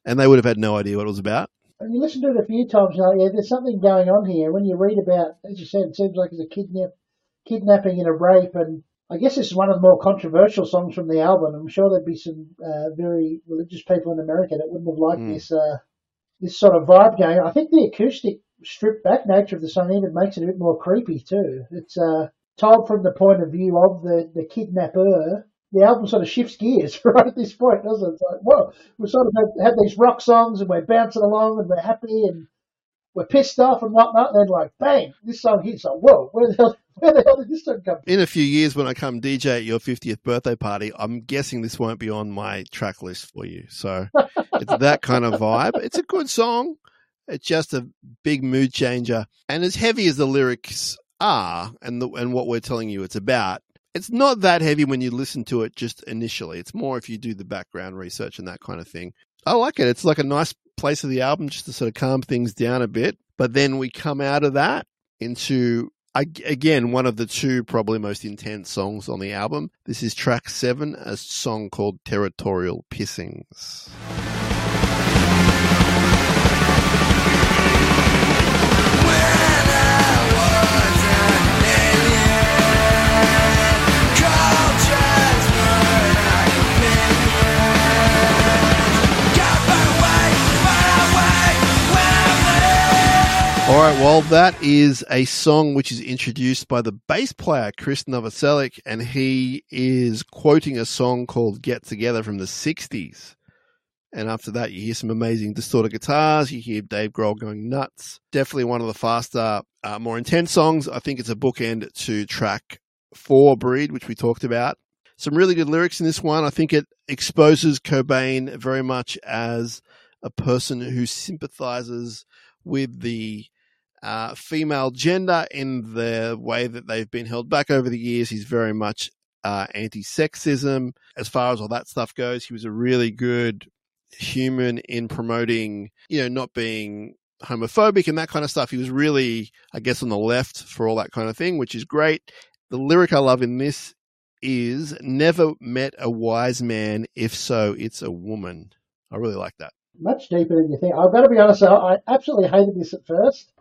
S1: and they would have had no idea what it was about.
S2: And you listen to it a few times, you're like, yeah, there's something going on here. When you read about, as you said, it seems like it's a kidnap, kidnapping and a rape, and I guess this is one of the more controversial songs from the album. I'm sure there'd be some uh, very religious people in America that wouldn't have liked
S1: Mm.
S2: this uh, this sort of vibe going. I think the acoustic stripped back nature of the song even makes it a bit more creepy too. It's uh, told from the point of view of the, the kidnapper. The album sort of shifts gears right at this point, doesn't it? It's like, whoa, we sort of have, have these rock songs and we're bouncing along and we're happy and we're pissed off and whatnot. And then like, bang, this song hits. Like, whoa, where the hell, where the hell did this song come from?
S1: In a few years, when I come DJ at your 50th birthday party, I'm guessing this won't be on my track list for you. So it's that kind of vibe. It's a good song. It's just a big mood changer. And as heavy as the lyrics are and the, and what we're telling you it's about, it's not that heavy when you listen to it just initially. It's more if you do the background research and that kind of thing. I like it. It's like a nice place of the album just to sort of calm things down a bit. But then we come out of that into again one of the two probably most intense songs on the album. This is track seven, a song called "Territorial Pissings." All right, well, that is a song which is introduced by the bass player, Chris Novoselic, and he is quoting a song called Get Together from the 60s. And after that, you hear some amazing distorted guitars. You hear Dave Grohl going nuts. Definitely one of the faster, uh, more intense songs. I think it's a bookend to track four, Breed, which we talked about. Some really good lyrics in this one. I think it exposes Cobain very much as a person who sympathizes with the uh, female gender in the way that they've been held back over the years. He's very much uh, anti sexism. As far as all that stuff goes, he was a really good human in promoting, you know, not being homophobic and that kind of stuff. He was really, I guess, on the left for all that kind of thing, which is great. The lyric I love in this is never met a wise man. If so, it's a woman. I really like that.
S2: Much deeper than you think. I've got to be honest, I absolutely hated this at first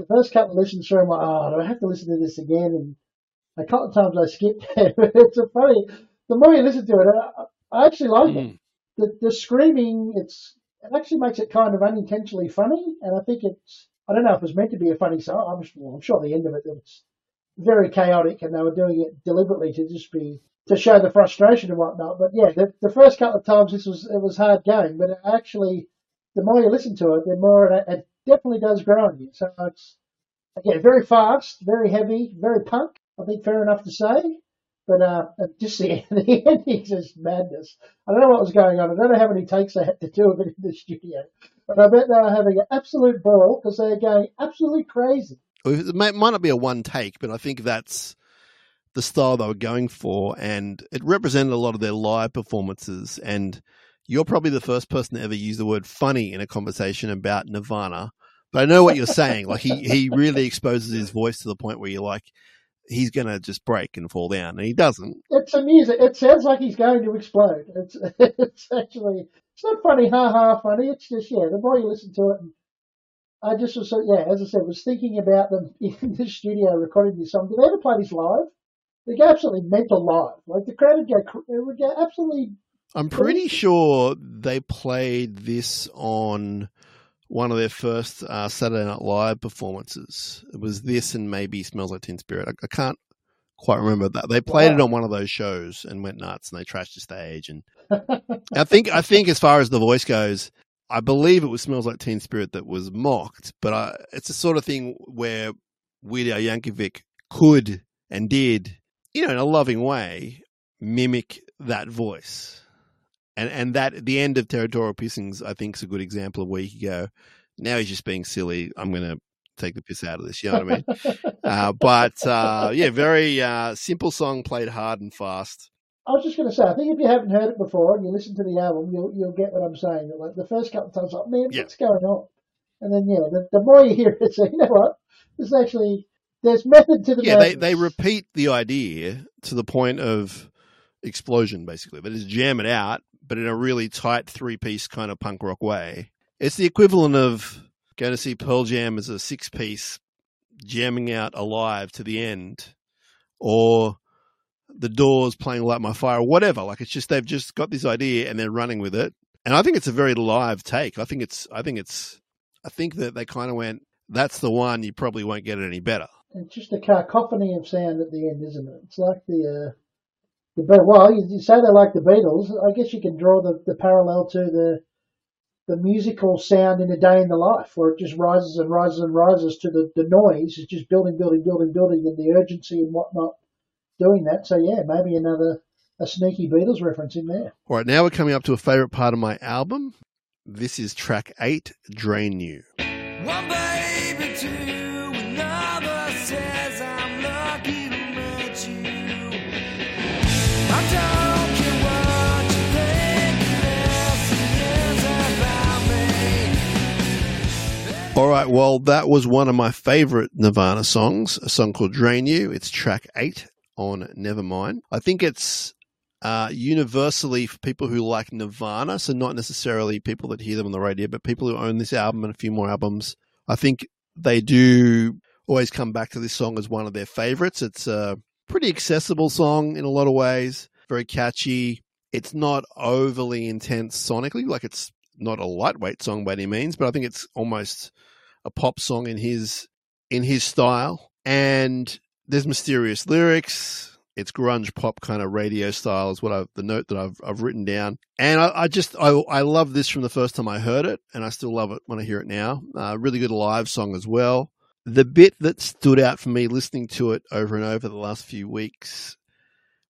S2: the first couple of listens through, I'm like, oh, do I have to listen to this again? And a couple of times I skipped it. it's a funny. The more you listen to it, I, I actually like mm. it. The, the screaming, it's it actually makes it kind of unintentionally funny, and I think it's. I don't know if it was meant to be a funny song. I'm, well, I'm sure the end of it it's very chaotic, and they were doing it deliberately to just be to show the frustration and whatnot. But yeah, the, the first couple of times this was it was hard going, but actually, the more you listen to it, the more it, it definitely does grow on you. So it's again very fast, very heavy, very punk. I think fair enough to say. But uh, just the, the ending is just madness. I don't know what was going on. I don't know how many takes they had to do of it in the studio. But I bet they were having an absolute ball because they're going absolutely crazy.
S1: It might not be a one take, but I think that's the style they were going for, and it represented a lot of their live performances. And you're probably the first person to ever use the word funny in a conversation about Nirvana. But I know what you're saying. Like he, he really exposes his voice to the point where you're like, he's going to just break and fall down, and he doesn't.
S2: It's amusing. It sounds like he's going to explode. It's it's actually it's not funny, ha ha, funny. It's just yeah. The more you listen to it, I just was yeah. As I said, was thinking about them in the studio recording this song. Did they ever play this live? They go absolutely mental live. Like the crowd would go, it would go absolutely.
S1: I'm pretty sure they played this on one of their first uh, Saturday Night Live performances. It was this and maybe Smells Like Teen Spirit. I, I can't quite remember that. They played wow. it on one of those shows and went nuts and they trashed the stage. And I think I think as far as the voice goes, I believe it was Smells Like Teen Spirit that was mocked. But I, it's a sort of thing where Weird Al Yankovic could and did, you know, in a loving way, mimic that voice and and that the end of territorial pissings, I think, is a good example of where you go. Now he's just being silly. I'm going to take the piss out of this. You know what I mean? uh, but uh, yeah, very uh, simple song, played hard and fast.
S2: I was just going to say, I think if you haven't heard it before and you listen to the album, you'll you'll get what I'm saying. Like the first couple of times, like man, yeah. what's going on? And then yeah, the, the more you hear it, so you know what? There's actually there's method to the
S1: yeah. They they repeat the idea to the point of explosion, basically. They just jam it out but in a really tight three piece kind of punk rock way. It's the equivalent of going to see Pearl Jam as a six piece jamming out alive to the end or the doors playing light my fire or whatever. Like it's just they've just got this idea and they're running with it. And i think it's a very live take. I think it's i think it's i think that they kind of went that's the one you probably won't get it any better.
S2: It's just a cacophony of sound at the end isn't it? It's like the uh but well, you, you say they like the Beatles. I guess you can draw the, the parallel to the the musical sound in a day in the life, where it just rises and rises and rises to the, the noise. It's just building, building, building, building, and the urgency and whatnot doing that. So yeah, maybe another a sneaky Beatles reference in there.
S1: All right, now we're coming up to a favourite part of my album. This is track eight, Drain You. One baby, two. All right, well, that was one of my favorite Nirvana songs, a song called Drain You. It's track eight on Nevermind. I think it's uh, universally for people who like Nirvana, so not necessarily people that hear them on the radio, but people who own this album and a few more albums. I think they do always come back to this song as one of their favorites. It's a pretty accessible song in a lot of ways, very catchy. It's not overly intense sonically, like it's not a lightweight song by any means, but I think it's almost a pop song in his in his style. And there's mysterious lyrics. It's grunge pop kind of radio style is what I've the note that I've I've written down. And I, I just I I love this from the first time I heard it, and I still love it when I hear it now. Uh, really good live song as well. The bit that stood out for me listening to it over and over the last few weeks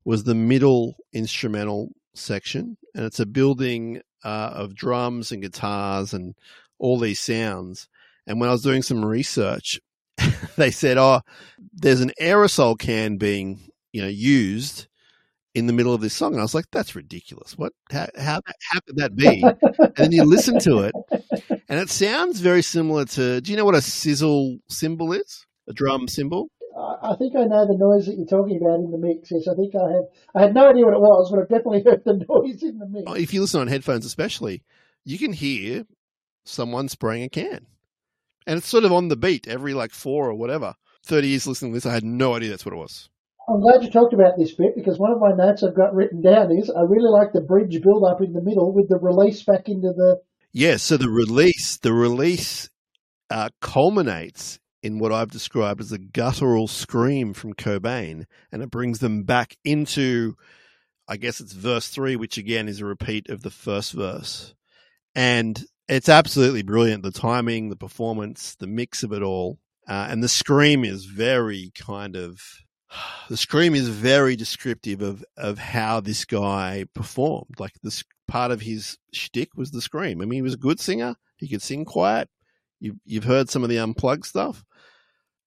S1: was the middle instrumental section, and it's a building uh, of drums and guitars and all these sounds. And when I was doing some research, they said, "Oh, there's an aerosol can being you know used in the middle of this song," and I was like, "That's ridiculous! What? How how, how could that be?" and then you listen to it, and it sounds very similar to. Do you know what a sizzle cymbal is? A drum cymbal.
S2: I think I know the noise that you're talking about in the mix. Yes, I think I had. I had no idea what it was, but I've definitely heard the noise in the mix.
S1: If you listen on headphones, especially, you can hear someone spraying a can, and it's sort of on the beat every like four or whatever. Thirty years listening to this, I had no idea that's what it was.
S2: I'm glad you talked about this bit because one of my notes I've got written down is I really like the bridge build up in the middle with the release back into the.
S1: Yeah, so the release, the release uh, culminates in what I've described as a guttural scream from Cobain, and it brings them back into, I guess it's verse three, which again is a repeat of the first verse. And it's absolutely brilliant. The timing, the performance, the mix of it all. Uh, and the scream is very kind of, the scream is very descriptive of, of how this guy performed. Like this part of his shtick was the scream. I mean, he was a good singer. He could sing quiet. You, you've heard some of the unplugged stuff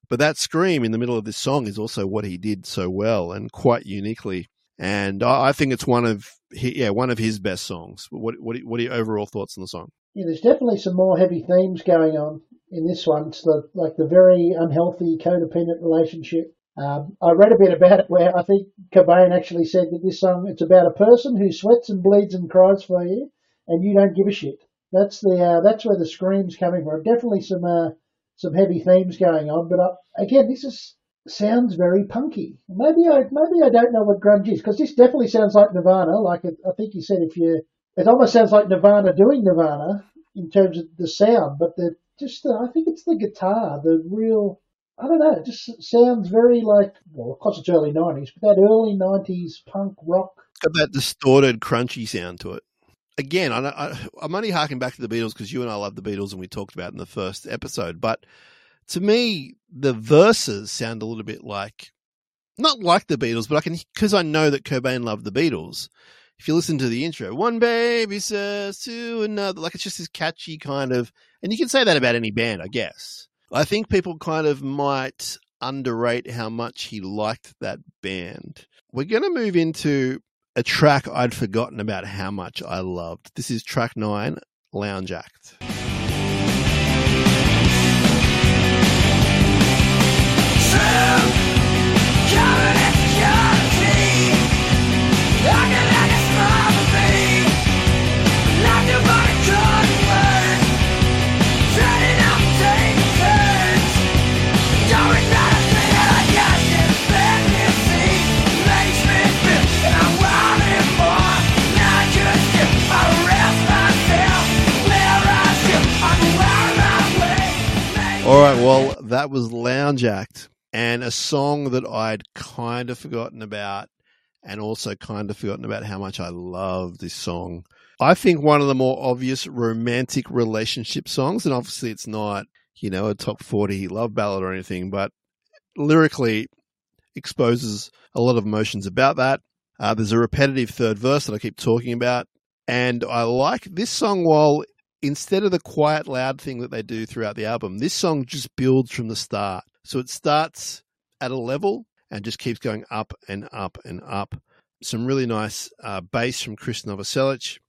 S1: but that scream in the middle of this song is also what he did so well and quite uniquely. And I, I think it's one of yeah one of his best songs. What what what are your overall thoughts on the song?
S2: Yeah, there's definitely some more heavy themes going on in this one. It's the like the very unhealthy codependent relationship. Um, I read a bit about it where I think Cobain actually said that this song it's about a person who sweats and bleeds and cries for you, and you don't give a shit. That's the uh, that's where the screams coming from. Definitely some uh, some heavy themes going on. But uh, again, this is sounds very punky. Maybe I maybe I don't know what grunge is because this definitely sounds like Nirvana. Like I think you said, if you it almost sounds like Nirvana doing Nirvana in terms of the sound, but the just the, I think it's the guitar, the real. I don't know. It just sounds very like, well, of course it's early 90s, but that early 90s punk rock.
S1: Got that distorted, crunchy sound to it again, I, am only harking back to the Beatles because you and I love the Beatles and we talked about in the first episode. But to me, the verses sound a little bit like, not like the Beatles, but I can, because I know that Cobain loved the Beatles. If you listen to the intro, one baby says to another, like it's just this catchy kind of, and you can say that about any band, I guess. I think people kind of might underrate how much he liked that band. We're going to move into a track I'd forgotten about how much I loved. This is track nine, Lounge Act. All right, well, that was Lounge Act and a song that I'd kind of forgotten about and also kind of forgotten about how much I love this song. I think one of the more obvious romantic relationship songs, and obviously it's not, you know, a top 40 love ballad or anything, but lyrically exposes a lot of emotions about that. Uh, there's a repetitive third verse that I keep talking about. And I like this song while instead of the quiet, loud thing that they do throughout the album, this song just builds from the start. So it starts at a level and just keeps going up and up and up. Some really nice uh, bass from Chris Novoselic.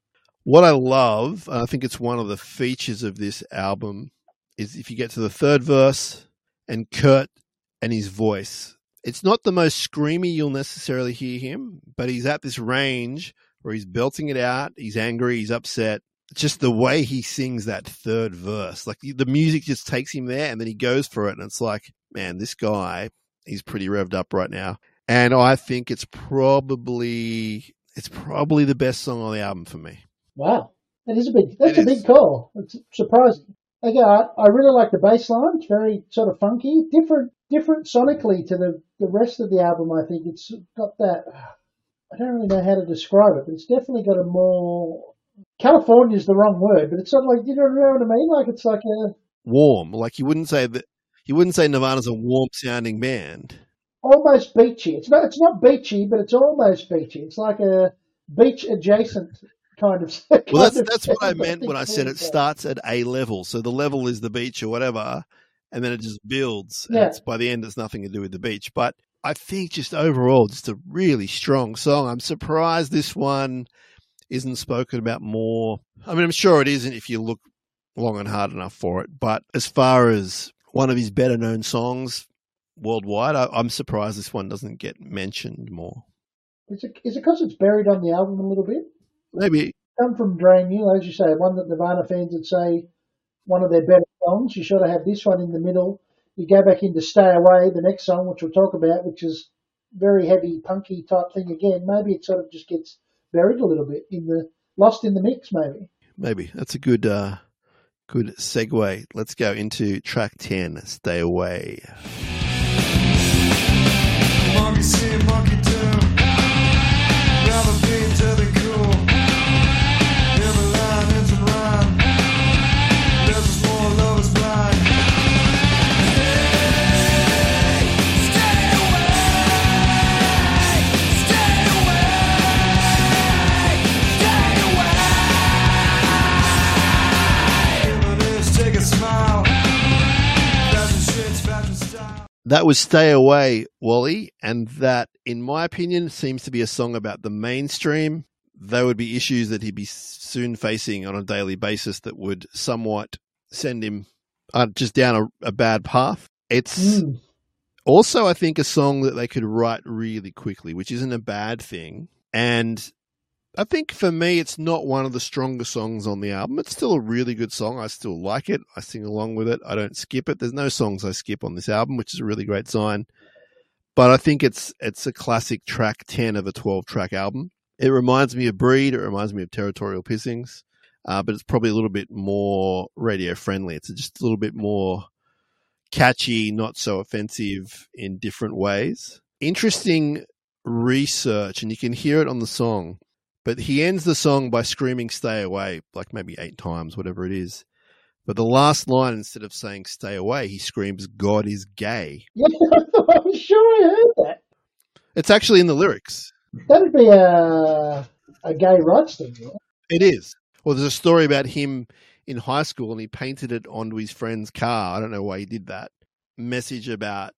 S1: What I love, I think it's one of the features of this album, is if you get to the third verse and Kurt and his voice. It's not the most screamy you'll necessarily hear him, but he's at this range where he's belting it out. He's angry, he's upset, just the way he sings that third verse, like the music just takes him there, and then he goes for it, and it's like, man, this guy, he's pretty revved up right now, and I think it's probably it's probably the best song on the album for me.
S2: Wow, that is a big. That's
S1: It
S2: a big call. It's surprising. Again, I, I really like the bass line. It's very sort of funky, different, different sonically to the the rest of the album. I think it's got that. I don't really know how to describe it, but it's definitely got a more. California is the wrong word, but it's sort of like you know, what I mean. Like it's like a
S1: Warm, like you wouldn't say that. You wouldn't say Nirvana's a warm sounding band.
S2: almost beachy. It's not. It's not beachy, but it's almost beachy. It's like a beach adjacent kind of.
S1: Well, that's that's what I meant when I said it starts at a level. So the level is the beach or whatever, and then it just builds. And
S2: Yeah.
S1: it's, by the end, it's nothing to do with the beach. But I think just overall, just a really strong song. I'm surprised this one isn't spoken about more. I mean, I'm sure it isn't if you look long and hard enough for it. But as far as one of his better known songs worldwide, I, I'm surprised this one doesn't get mentioned more.
S2: Is it is it because it's buried on the album a little bit?
S1: Maybe
S2: Come from Drain You, as you say, one that Nirvana fans would say one of their better songs. You sort of have this one in the middle. You go back into Stay Away, the next song, which we'll talk about, which is very heavy, punky type thing again. Maybe it sort of just gets buried a little bit in the lost in the mix, maybe.
S1: Maybe that's a good uh, good segue. Let's go into track ten. Stay away.
S3: Monkey see, monkey
S1: That was Stay Away, Wally, and that, in my opinion, seems to be a song about the mainstream. There would be issues that he'd be soon facing on a daily basis that would somewhat send him uh, just down a, a bad path. It's
S2: Mm.
S1: also, I think, a song that they could write really quickly, which isn't a bad thing. And I think for me, it's not one of the stronger songs on the album. It's still a really good song. I still like it. I sing along with it. I don't skip it. There's no songs I skip on this album, which is a really great sign. But I think it's it's a classic track ten of a twelve track album. It reminds me of Breed. It reminds me of Territorial Pissings, uh, but it's probably a little bit more radio friendly. It's just a little bit more catchy, not so offensive in different ways. Interesting research, and you can hear it on the song. But he ends the song by screaming "Stay away," like maybe eight times, whatever it is. But the last line, instead of saying "Stay away," he screams "God is gay."
S2: Yeah, I'm sure I heard that.
S1: It's actually in the lyrics.
S2: That'd be a a gay rights thing. Yeah?
S1: It is. Well, there's a story about him in high school, and he painted it onto his friend's car. I don't know why he did that. Message about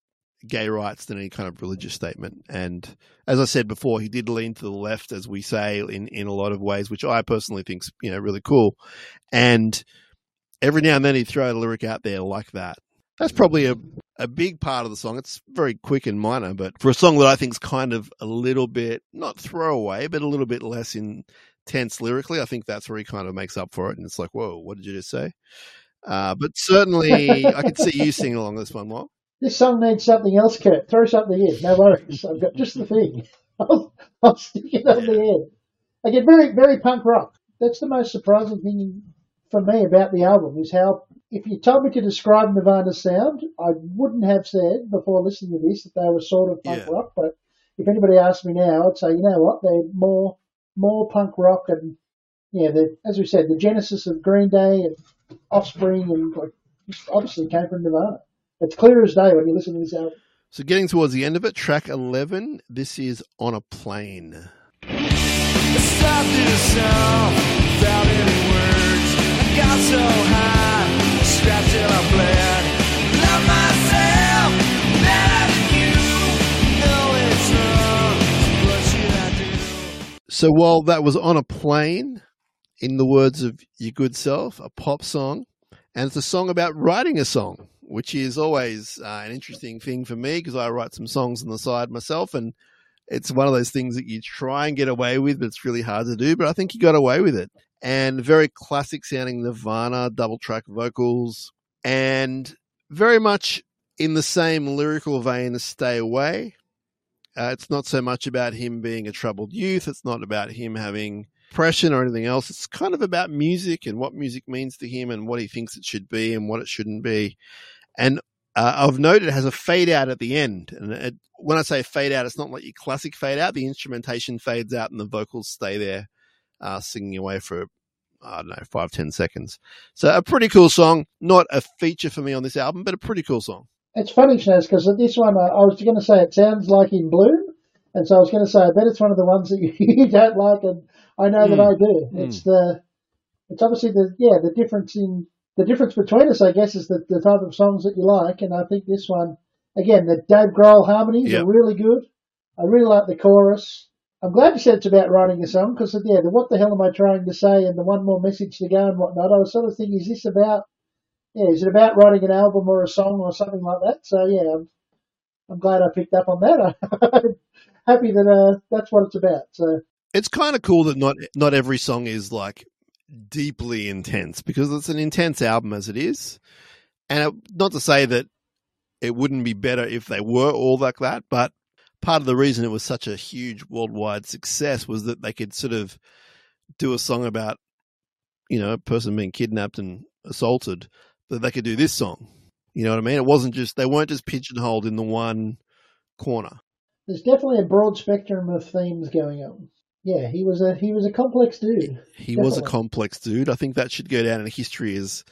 S1: gay rights than any kind of religious statement. And as I said before, he did lean to the left, as we say in in a lot of ways, which I personally think's you know really cool. And every now and then he'd throw a lyric out there like that. That's probably a a big part of the song. It's very quick and minor, but for a song that I think is kind of a little bit not throwaway, but a little bit less intense lyrically, I think that's where he kind of makes up for it. And it's like, whoa, what did you just say? Uh, but certainly, I could see you singing along this one, Mark.
S2: This song needs something else, Kurt. Throw something in. No worries. I've got just the thing. I'll, I'll stick it on the end. Again, very, very punk rock. That's the most surprising thing for me about the album is how, if you told me to describe Nirvana's sound, I wouldn't have said before listening to this that they were sort of punk
S1: Yeah.
S2: rock. But if anybody asked me now, I'd say, you know what, they're more, more punk rock and yeah, as we said, the genesis of Green Day and Offspring and like obviously came from Nirvana. It's clear as day when you listen to this album.
S1: So, getting towards the end of it, track 11, this is On a Plane.
S3: So,
S1: while that was On a Plane, in the words of Your Good Self, a pop song, and it's a song about writing a song, which is always uh, an interesting thing for me because I write some songs on the side myself, and it's one of those things that you try and get away with, but it's really hard to do. But I think you got away with it. and very classic sounding Nirvana double track vocals, and very much in the same lyrical vein as Stay Away. Uh, it's not so much about him being a troubled youth. It's not about him having depression or anything else. It's kind of about music and what music means to him and what he thinks it should be and what it shouldn't be. And uh, I've noted it has a fade out at the end. And it, when I say fade out, it's not like your classic fade out. The instrumentation fades out and the vocals stay there, uh, singing away for I don't know five ten seconds. So a pretty cool song. Not a feature for me on this album, but a pretty cool song.
S2: It's funny, Shaz, because this one I was going to say it sounds like in Bloom, and so I was going to say I bet it's one of the ones that you don't like, and I know mm. that I do. Mm. It's the it's obviously the yeah the difference in the difference between us, I guess, is the, the type of songs that you like, and I think this one again the Dave Grohl harmonies yep. are really good. I really like the chorus. I'm glad you said it's about writing a song because yeah, the what the hell am I trying to say and the one more message to go and whatnot. I was sort of thinking, is this about yeah, is it about writing an album or a song or something like that? So yeah, I'm, I'm glad I picked up on that. I'm happy that uh, that's what it's about. So
S1: it's kind of cool that not not every song is like deeply intense because it's an intense album as it is, and it, not to say that it wouldn't be better if they were all like that, but part of the reason it was such a huge worldwide success was that they could sort of do a song about you know a person being kidnapped and assaulted that they could do this song. You know what I mean? It wasn't just they weren't just pigeonholed in the one corner.
S2: There's definitely a broad spectrum of themes going on. Yeah, he was a he was a complex dude.
S1: He definitely. was a complex dude. I think that should go down in history as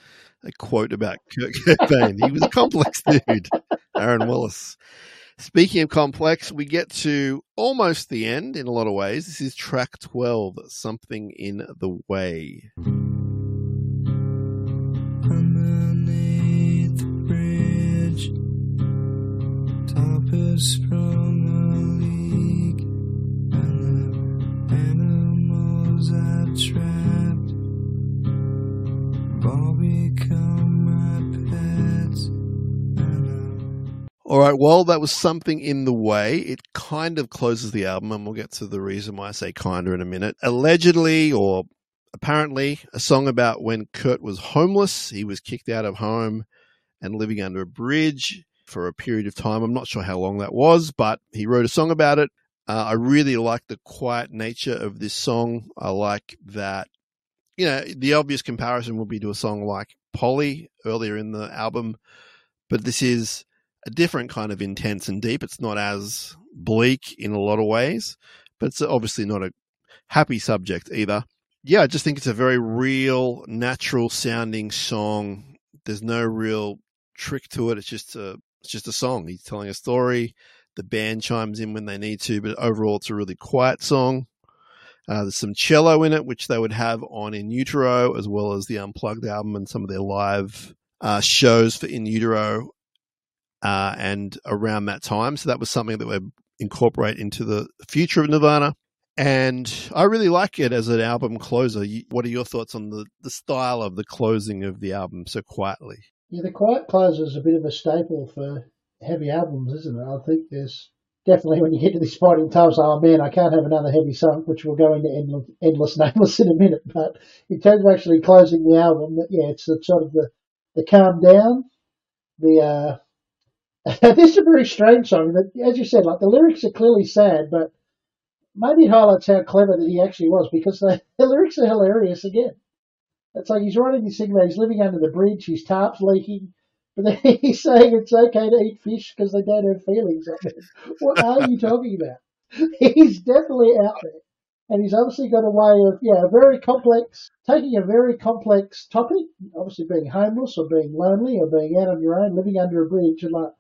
S1: a quote about Kurt Cobain. he was a complex dude. Aaron Willis. Speaking of complex, we get to almost the end in a lot of ways. This is track 12, Something in the Way. sprung All right, well, that was something in the way. It kind of closes the album, and we'll get to the reason why I say kinda in a minute. Allegedly, or apparently, a song about when Kurt was homeless. He was kicked out of home and living under a bridge for a period of time. I'm not sure how long that was, but he wrote a song about it. Uh, I really like the quiet nature of this song. I like that, you know, the obvious comparison would be to a song like Polly earlier in the album, but this is a different kind of intense and deep. It's not as bleak in a lot of ways, but it's obviously not a happy subject either. Yeah, I just think it's a very real, natural sounding song. There's no real trick to it. It's just a it's just a song. He's telling a story. The band chimes in when they need to, but overall, it's a really quiet song. Uh, there's some cello in it, which they would have on In Utero, as well as the Unplugged album and some of their live uh, shows for In Utero uh, and around that time. So that was something that we incorporate into the future of Nirvana. And I really like it as an album closer. What are your thoughts on the, the style of the closing of the album so quietly?
S2: Yeah, the quiet closer is a bit of a staple for heavy albums, isn't it? I think there's definitely when you get to this point in time, so, oh man, I can't have another heavy song, which we'll go into endless, endless nameless in a minute. But in terms of actually closing the album, yeah, it's the, sort of the, the calm down. The uh, this is a very strange song. but as you said, like the lyrics are clearly sad, but maybe it highlights how clever that he actually was because the, the lyrics are hilarious again. It's like he's writing this thing about he's living under the bridge, his tarp's leaking, but then he's saying it's okay to eat fish because they don't have feelings. What are you talking about? He's definitely out there. And he's obviously got a way of, yeah, a very complex, taking a very complex topic, obviously being homeless or being lonely or being out on your own, living under a bridge, and like,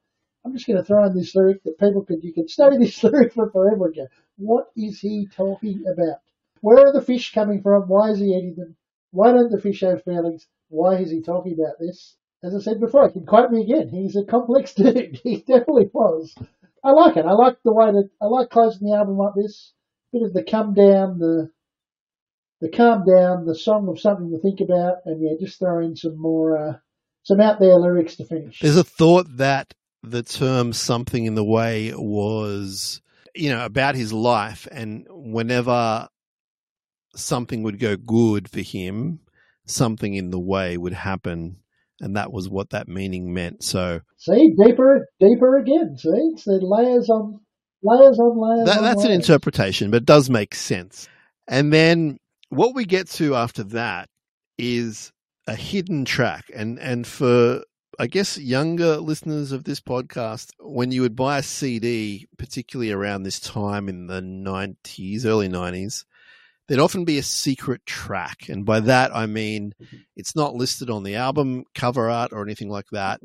S2: I'm just going to throw in this lyric that people could, you could study this lyric for forever again. what is he talking about? Where are the fish coming from? Why is he eating them? Why don't the fish have feelings? Why is he talking about this? As I said before, I can quote me again. He's a complex dude. He definitely was. I like it. I like the way that I like closing the album like this. Bit of the come down, the the calm down, the song of something to think about, and yeah, just throw in some more uh, some out there lyrics to finish.
S1: There's a thought that the term "something in the way" was, you know, about his life, and whenever something would go good for him, something in the way would happen. And that was what that meaning meant. So
S2: See, deeper, deeper again. See, it's the layers on layers on layers.
S1: that,
S2: on
S1: that's an interpretation, but it does make sense. And then what we get to after that is a hidden track. And and for I guess younger listeners of this podcast, when you would buy a CD, particularly around this time in the nineties, early nineties, there'd often be a secret track. And by that I mean mm-hmm. it's not listed on the album cover art or anything like that.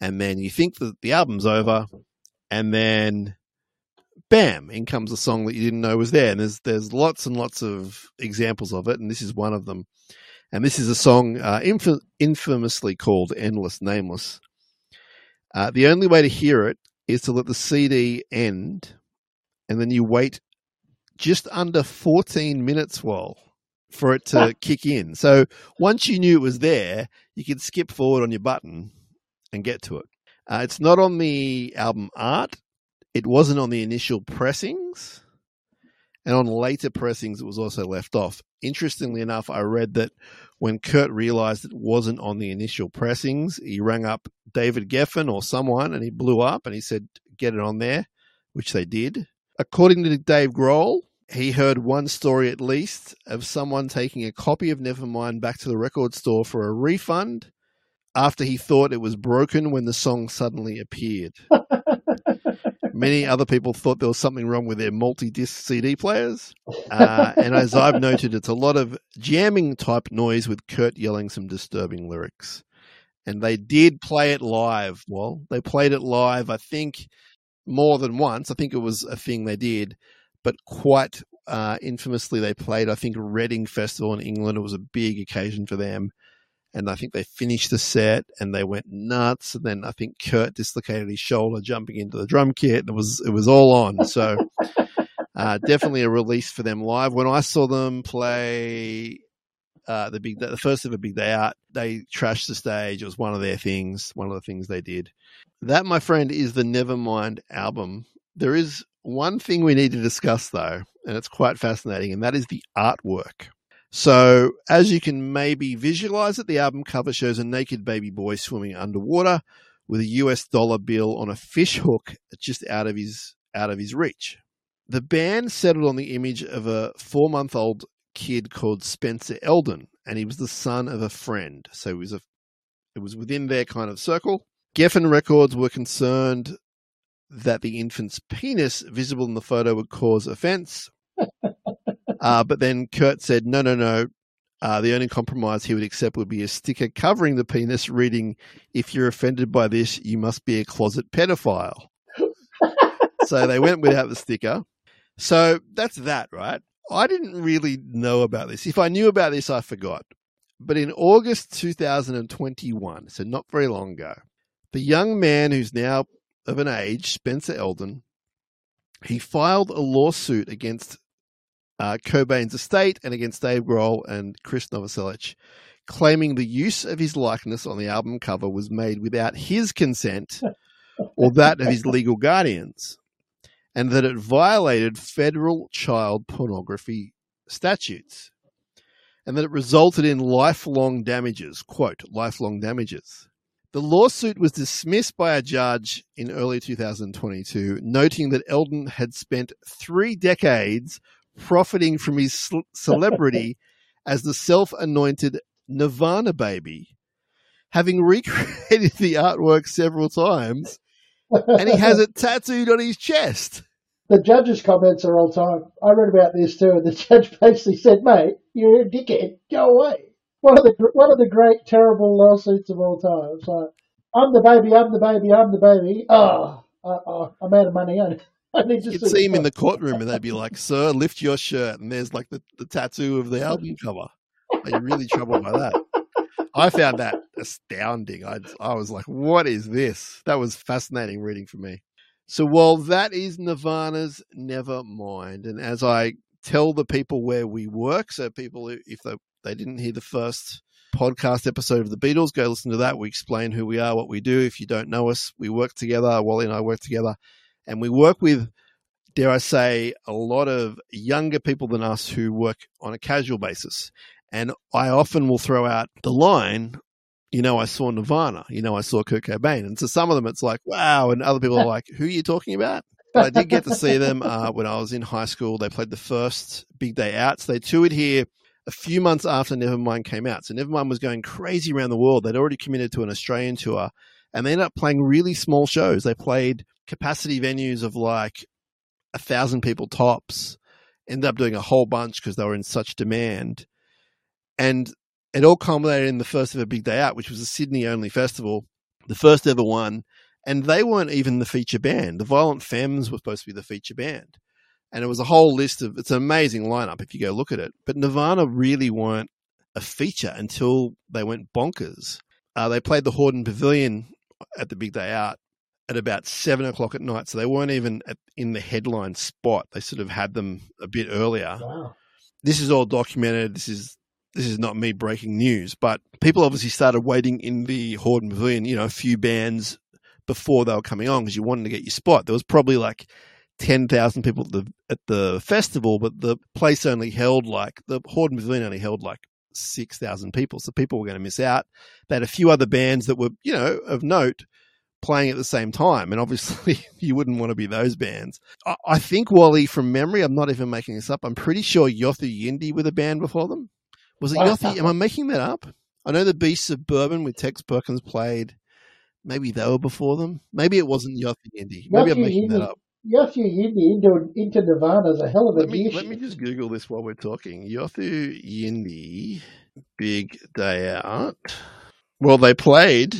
S1: And then you think that the album's over, and then bam, in comes a song that you didn't know was there. And there's there's lots and lots of examples of it, and this is one of them. And this is a song uh, inf- infamously called "Endless Nameless." Uh, the only way to hear it is to let the CD end, and then you wait just under 14 minutes while for it to kick in. So once you knew it was there, you could skip forward on your button and get to it. Uh, it's not on the album art. It wasn't on the initial pressings. And on later pressings, it was also left off. Interestingly enough, I read that when Kurt realized it wasn't on the initial pressings, he rang up David Geffen or someone and he blew up and he said, get it on there, which they did. According to Dave Grohl, he heard one story at least of someone taking a copy of Nevermind back to the record store for a refund after he thought it was broken when the song suddenly appeared. Many other people thought there was something wrong with their multi disc CD players. Uh, and as I've noted, it's a lot of jamming type noise with Kurt yelling some disturbing lyrics. And they did play it live. Well, they played it live, I think, more than once. I think it was a thing they did, but quite uh, infamously, they played, I think, Reading Festival in England. It was a big occasion for them and I think they finished the set and they went nuts. And then I think Kurt dislocated his shoulder jumping into the drum kit. It was it was all on. So uh, definitely a release for them live. When I saw them play uh, the big the first ever big day out, they trashed the stage. It was one of their things, one of the things they did. That, my friend, is the Nevermind album. There is one thing we need to discuss though, and it's quite fascinating, and that is the artwork. So, as you can maybe visualize it, the album cover shows a naked baby boy swimming underwater with a US dollar bill on a fish hook just out of his out of his reach. The band settled on the image of a 4-month-old kid called Spencer Elden, and he was the son of a friend. So, it was a it was within their kind of circle. Geffen Records were concerned that the infant's penis visible in the photo would cause offense. Uh, but then Kurt said, no, no, no. Uh, the only compromise he would accept would be a sticker covering the penis reading, If you're offended by this, you must be a closet pedophile. so they went without the sticker. So that's that, right? I didn't really know about this. If I knew about this, I forgot. But in August 2021, so not very long ago, the young man who's now of an age, Spencer Elden, he filed a lawsuit against uh, Cobain's estate and against Dave Grohl and Chris Novoselic, claiming the use of his likeness on the album cover was made without his consent or that of his legal guardians, and that it violated federal child pornography statutes, and that it resulted in lifelong damages. Quote, lifelong damages. The lawsuit was dismissed by a judge in early 2022, noting that Elden had spent three decades profiting from his celebrity as the self anointed Nirvana baby, having recreated the artwork several times, and he has it tattooed on his chest.
S2: The judge's comments are all time. I read about this too, and the judge basically said, "Mate, you're a dickhead. Go away." One of the one of the great terrible lawsuits of all time. Like, I'm the baby, I'm the baby, I'm the baby. Oh, uh, oh I'm out of money. I need
S1: You'd see him in
S2: the
S1: the courtroom, and they'd be like, "Sir, lift your shirt," and there's like the, the tattoo of the album cover. Are you really troubled by that? I found that astounding. I I was like, "What is this?" That was fascinating reading for me. So while that is Nirvana's Nevermind, and as I tell the people where we work, so people if they they didn't hear the first podcast episode of the Beatles, go listen to that. We explain who we are, what we do. If you don't know us, we work together. Wally and I work together, and we work with dare I say, a lot of younger people than us who work on a casual basis. And I often will throw out the line, you know, I saw Nirvana, you know, I saw Kurt Cobain. And to some of them, it's like, wow. And other people are like, who are you talking about? But I did get to see them uh, when I was in high school. They played the first big day out. So they toured here a few months after Nevermind came out. So Nevermind was going crazy around the world. They'd already committed to an Australian tour and they ended up playing really small shows. They played capacity venues of like a thousand people tops, ended up doing a whole bunch because they were in such demand. And it all culminated in the first ever Big Day Out, which was a Sydney only festival, the first ever one. And they weren't even the feature band. The Violent Femmes were supposed to be the feature band. And it was a whole list of, it's an amazing lineup if you go look at it. But Nirvana really weren't a feature until they went bonkers. Uh, they played the Hordern Pavilion at the Big Day Out at about seven o'clock at night. So they weren't even at, in the headline spot. They sort of had them a bit earlier.
S2: Wow.
S1: This is all documented. This is this is not me breaking news, but people obviously started waiting in the Hordern Pavilion. You know, a few bands before they were coming on because you wanted to get your spot. There was probably like ten thousand people at the at the festival, but the place only held like the Hordern Pavilion only held like six thousand people, so people were going to miss out. They had a few other bands that were, you know, of note playing at the same time, and obviously you wouldn't want to be those bands. I, I think Wally, from memory, I'm not even making this up. I'm pretty sure Yothu Yindi were the band before them. Was it
S2: Wow.
S1: Yothu? Am I making that up? I know the Beasts of Bourbon with Tex Perkins played. Maybe they were before them. Maybe it wasn't Yothu Yindi. Maybe I'm
S2: Yothu
S1: making that up.
S2: Yothu Yindi into into Nirvana is a hell of a
S1: Let me let me just Google this while we're talking. Yothu Yindi, Big Day Out. Well, they played.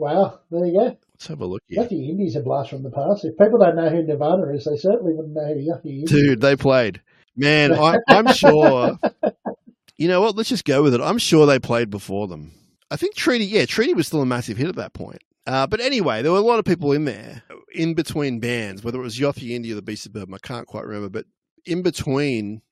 S2: Wow, there you go.
S1: Let's have a look here,
S2: Yothu Yindi's a blast from the past. If people don't know who Nirvana is, they certainly wouldn't know who Yothu Yindi is.
S1: dude. They played. Man, I, I'm sure. You know what? Let's just go with it. I'm sure they played before them. I think Treaty. Yeah, Treaty was still a massive hit at that point. Uh, but anyway, there were a lot of people in there, in between bands, whether it was Yothu Yindi or the Beast of Burden, I can't quite remember. But in between,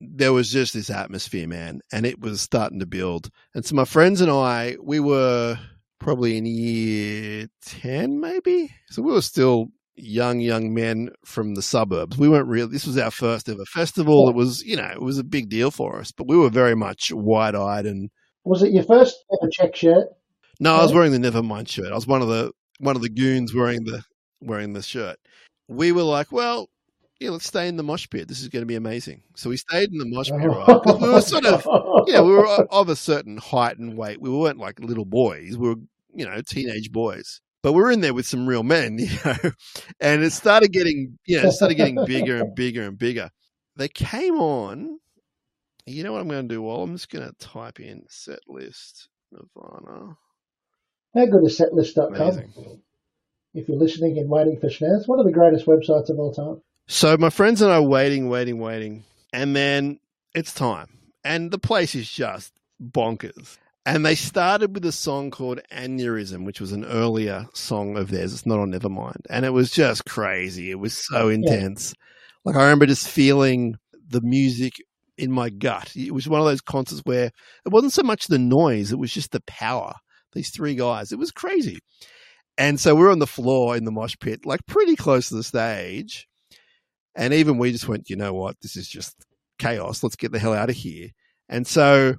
S1: there was just this atmosphere, man, and it was starting to build. And so my friends and I, we were probably in year 10, maybe. So we were still young, young men from the suburbs. We weren't really, this was our first ever festival. It was, you know, it was a big deal for us, but we were very much wide eyed and
S2: Was it your first ever check shirt?
S1: no, I was wearing the Nevermind shirt. I was one of the one of the goons wearing the wearing the shirt. We were like, well, yeah, let's stay in the mosh pit. This is going to be amazing. So we stayed in the mosh pit, right? Oh. 'Cause we were sort of, you know, we were of a certain height and weight. We weren't like little boys. We were, you know, teenage boys. But we were in there with some real men, you know, and it started getting, you know, it started getting bigger and bigger and bigger. They came on. You know what I'm going to do? Well, I'm just going to type in set list Nirvana.
S2: How good is setlist.com?
S1: Amazing.
S2: If you're listening and waiting for Shinazz, one of the greatest websites of all time.
S1: So my friends and I are waiting, waiting, waiting, and then it's time, and the place is just bonkers. And they started with a song called Aneurysm, which was an earlier song of theirs. It's not on Nevermind, and it was just crazy. It was so intense. Like I remember just feeling the music in my gut. It was one of those concerts where it wasn't so much the noise; it was just the power. These three guys, it was crazy. And so we're on the floor in the mosh pit, like pretty close to the stage. And even we just went, you know what? This is just chaos. Let's get the hell out of here. And so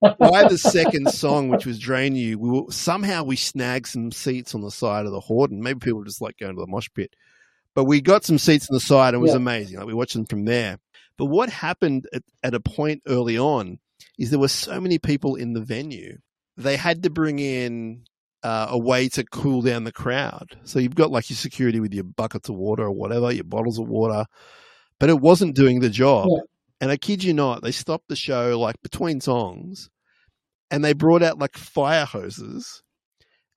S1: by the second song, which was Drain You, we somehow we snagged some seats on the side of the horde, and Maybe people just like going to the mosh pit. But we got some seats on the side and it was
S2: Yeah.
S1: amazing. Like we watched them from there. But what happened at, at a point early on is there were so many people in the venue. They had to bring in uh, a way to cool down the crowd. So you've got like your security with your buckets of water or whatever, your bottles of water, but it wasn't doing the job.
S2: Yeah.
S1: And I kid you not, they stopped the show like between songs and they brought out like fire hoses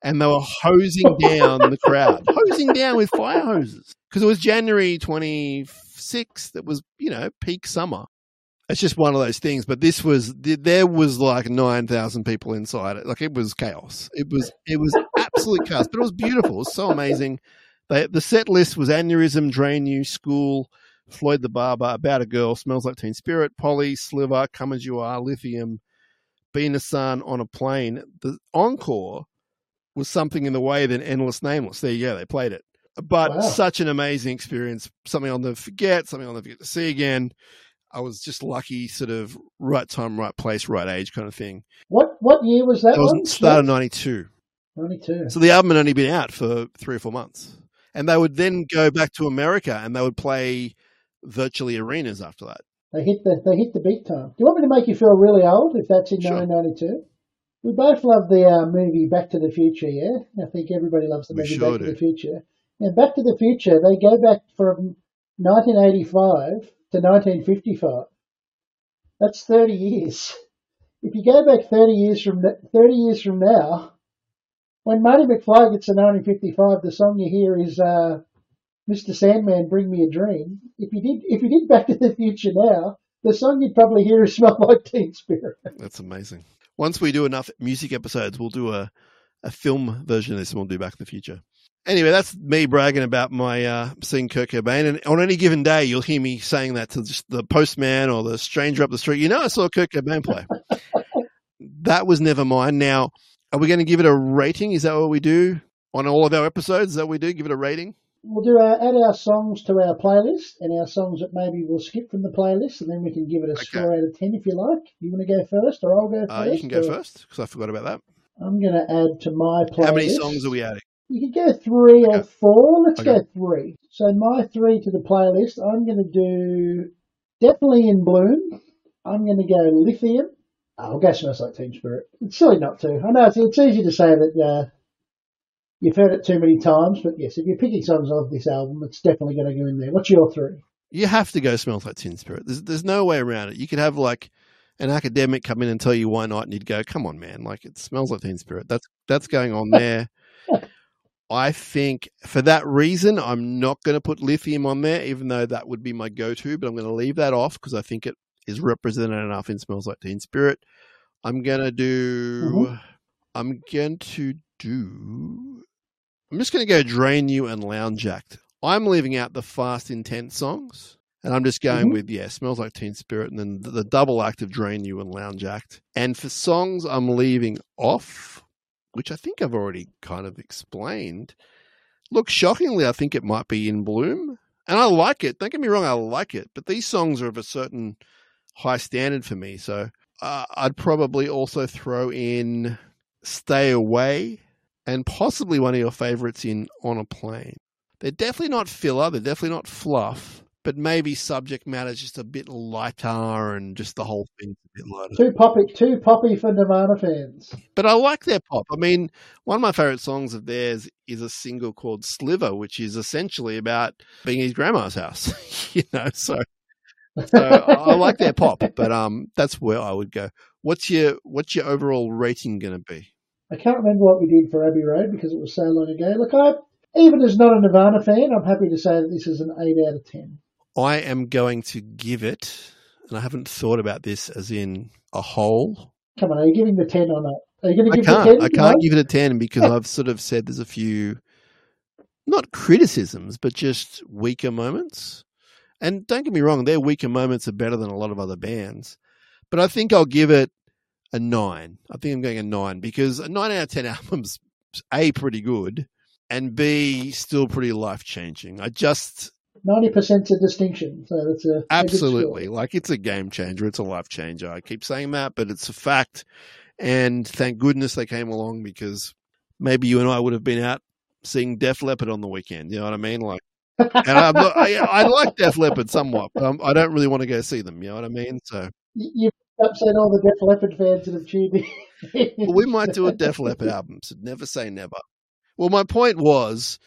S1: and they were hosing down the crowd, hosing down with fire hoses because it was January 26th. It was, you know, peak summer. It's just one of those things. But this was, there was like 9,000 people inside it. Like it was chaos. It was, it was absolute chaos, but it was beautiful. It was so amazing. They, the set list was Aneurysm, Drain You, School, Floyd the Barber, About a Girl, Smells Like Teen Spirit, Polly, Sliver, Come As You Are, Lithium, Been a Son on a Plane. The encore was something in the way than Endless Nameless. There you go, they played it. but
S2: Wow.
S1: such an amazing experience. Something I'll never forget. Something I'll never get to see again. I was just lucky, sort of right time, right place, right age kind of thing.
S2: What what year was that
S1: It was start of '92.
S2: Ninety two.
S1: So the album had only been out for three or four months. And they would then go back to America and they would play virtually arenas after that.
S2: They hit the they hit the beat time. Do you want me to make you feel really old if that's in
S1: Sure.
S2: 1992? We both love the uh, movie Back to the Future, yeah. I think everybody loves the
S1: We
S2: movie
S1: sure
S2: Back to the Future. And Back to the Future, they go back from 1985 to 1955. That's 30 years. If you go back 30 years from 30 years from now, when Marty McFly gets to 1955, the song you hear is uh, "Mr. Sandman, Bring Me a Dream." If you did, if you did Back to the Future now, the song you'd probably hear is "Smell Like Teen Spirit."
S1: That's amazing. Once we do enough music episodes, we'll do a, a film version of this and we'll do Back to the Future. Anyway, that's me bragging about my uh, seeing Kurt Cobain. And on any given day, you'll hear me saying that to just the postman or the stranger up the street. You know, I saw Kurt Cobain play. that was never mine. Now, are we going to give it a rating? Is that what we do on all of our episodes? Is that what we do? Give it a rating?
S2: We'll do our, add our songs to our playlist and our songs that maybe we'll skip from the playlist, and then we can give it a
S1: Okay.
S2: score out of ten if you like. You want to go first, or I'll go first?
S1: Uh, you can go
S2: or-
S1: first because I forgot about that.
S2: I'm going to add to my playlist.
S1: How many songs are we adding?
S2: You could go three or four. Let's
S1: Okay.
S2: go three. So my three to the playlist, I'm going to do definitely in bloom. I'm going to go lithium. Oh, I'll go smells like Teen Spirit. It's silly not to. I know it's, it's easy to say that uh, you've heard it too many times, but yes, if you're picking songs off this album, it's definitely going to go in there. What's your three?
S1: you have to go smells like Teen Spirit. There's there's no way around it. You could have like an academic come in and tell you why not, and you'd go, "Come on, man! Like it smells like Teen Spirit." That's that's going on there. I think for that reason, I'm not going to put lithium on there, even though that would be my go-to. But I'm going to leave that off because I think it is represented enough in Smells Like Teen Spirit. I'm going to do. I'm going to do. I'm just going to go Drain You and Lounge Act. I'm leaving out the fast, intense songs. And I'm just going
S2: Mhm.
S1: with, yeah, Smells Like Teen Spirit and then the, the double act of Drain You and Lounge Act. And for songs I'm leaving off, which I think I've already kind of explained. Look, shockingly, I think it might be In Bloom. And I like it. Don't get me wrong, I like it. But these songs are of a certain high standard for me. So uh, I'd probably also throw in Stay Away and possibly one of your favorites in On a Plane. They're definitely not filler, they're definitely not fluff, but maybe subject matter's just a bit lighter and just the whole thing's a bit lighter.
S2: Too poppy, too poppy for Nirvana fans.
S1: But I like their pop. I mean, one of my favorite songs of theirs is a single called Sliver, which is essentially about being his grandma's house. you know, so so I I like their pop, but um, that's where I would go. What's your what's your overall rating going to be?
S2: I can't remember what we did for Abbey Road because it was so long ago. Look, I even as not a Nirvana fan, I'm happy to say that this is an eight out of ten.
S1: I am going to give it, and I haven't thought about this as in a whole.
S2: Come on, are you giving the ten or not? Are you going to
S1: I
S2: give
S1: can't.
S2: the ten?
S1: I can't give it a ten because I've sort of said there's a few, not criticisms, but just weaker moments. And don't get me wrong, their weaker moments are better than a lot of other bands. But I think I'll give it a nine. I think I'm going a nine because a nine out of ten albums, a pretty good, and b still pretty life changing. I just
S2: Ninety percent's a distinction, so that's a
S1: Absolutely. Like it's a game changer. It's a life changer. I keep saying that, but it's a fact. And thank goodness they came along because maybe you and I would have been out seeing Def Leppard on the weekend. You know what I mean? Like, and I'm not, I, I like Def Leppard somewhat, but I'm, I don't really want to go see them. You know what I mean? So
S2: You- You've upset all the Def Leppard fans that have tuned in.
S1: well, we might do a Def Leppard album. So never say never. Well, my point was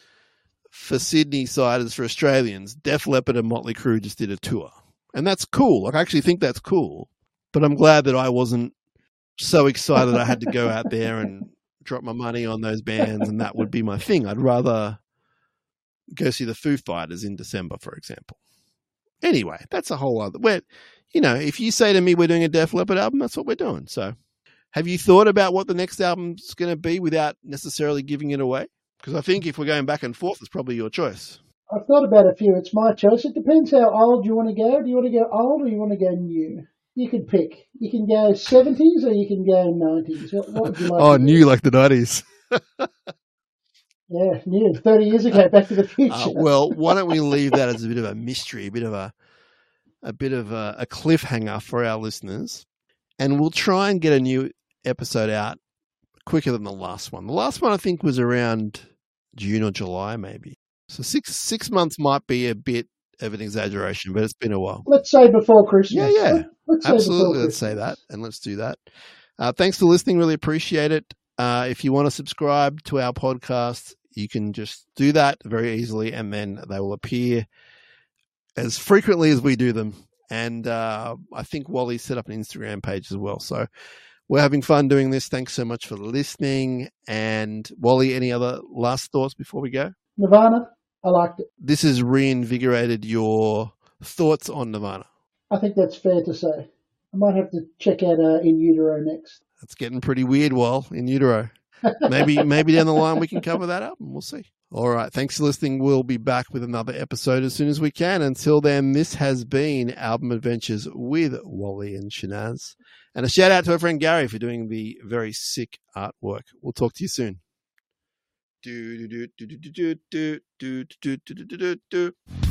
S1: for Sydney siders, for Australians, Def Leppard and Motley Crue just did a tour. And that's cool. Like, I actually think that's cool. But I'm glad that I wasn't so excited I had to go out there and drop my money on those bands and that would be my thing. I'd rather go see the Foo Fighters in December, for example. Anyway, that's a whole other. Where, you know, if you say to me we're doing a Def Leppard album, that's what we're doing. So, have you thought about what the next album's going to be without necessarily giving it away? Because I think if we're going back and forth, it's probably your choice.
S2: I've thought about a few. It's my choice. It depends how old you want to go. Do you want to go old or you want to go new? You can pick. You can go 70s or you can go 90s. What, what would you like?
S1: Oh, new like the nineties.
S2: Yeah, nearly 30 years ago, Back to the Future.
S1: Uh, well, why don't we leave that as a bit of a mystery, a bit of a a bit of a, a cliffhanger for our listeners, and we'll try and get a new episode out quicker than the last one. The last one I think was around June or July, maybe. So six six months might be a bit of an exaggeration, but it's been a while.
S2: Let's say before Christmas.
S1: Yeah, yeah.
S2: Let's say
S1: Absolutely, let's say that, and let's do that. Uh, thanks for listening. Really appreciate it. Uh, if you want to subscribe to our podcast, you can just do that very easily, and then they will appear as frequently as we do them. And uh, I think Wally set up an Instagram page as well. So we're having fun doing this. Thanks so much for listening. And Wally, any other last thoughts before we go?
S2: Nirvana, I liked it.
S1: This has reinvigorated your thoughts on Nirvana.
S2: I think that's fair to say. I might have to check out uh, In Utero next.
S1: That's getting pretty weird, Wall, in utero. Maybe maybe down the line we can cover that up and we'll see. All right. Thanks for listening. We'll be back with another episode as soon as we can. Until then, this has been Album Adventures with Wally and Shinazz. And a shout out to our friend Gary for doing the very sick artwork. We'll talk to you soon. Do do do do do do do do do do do do do.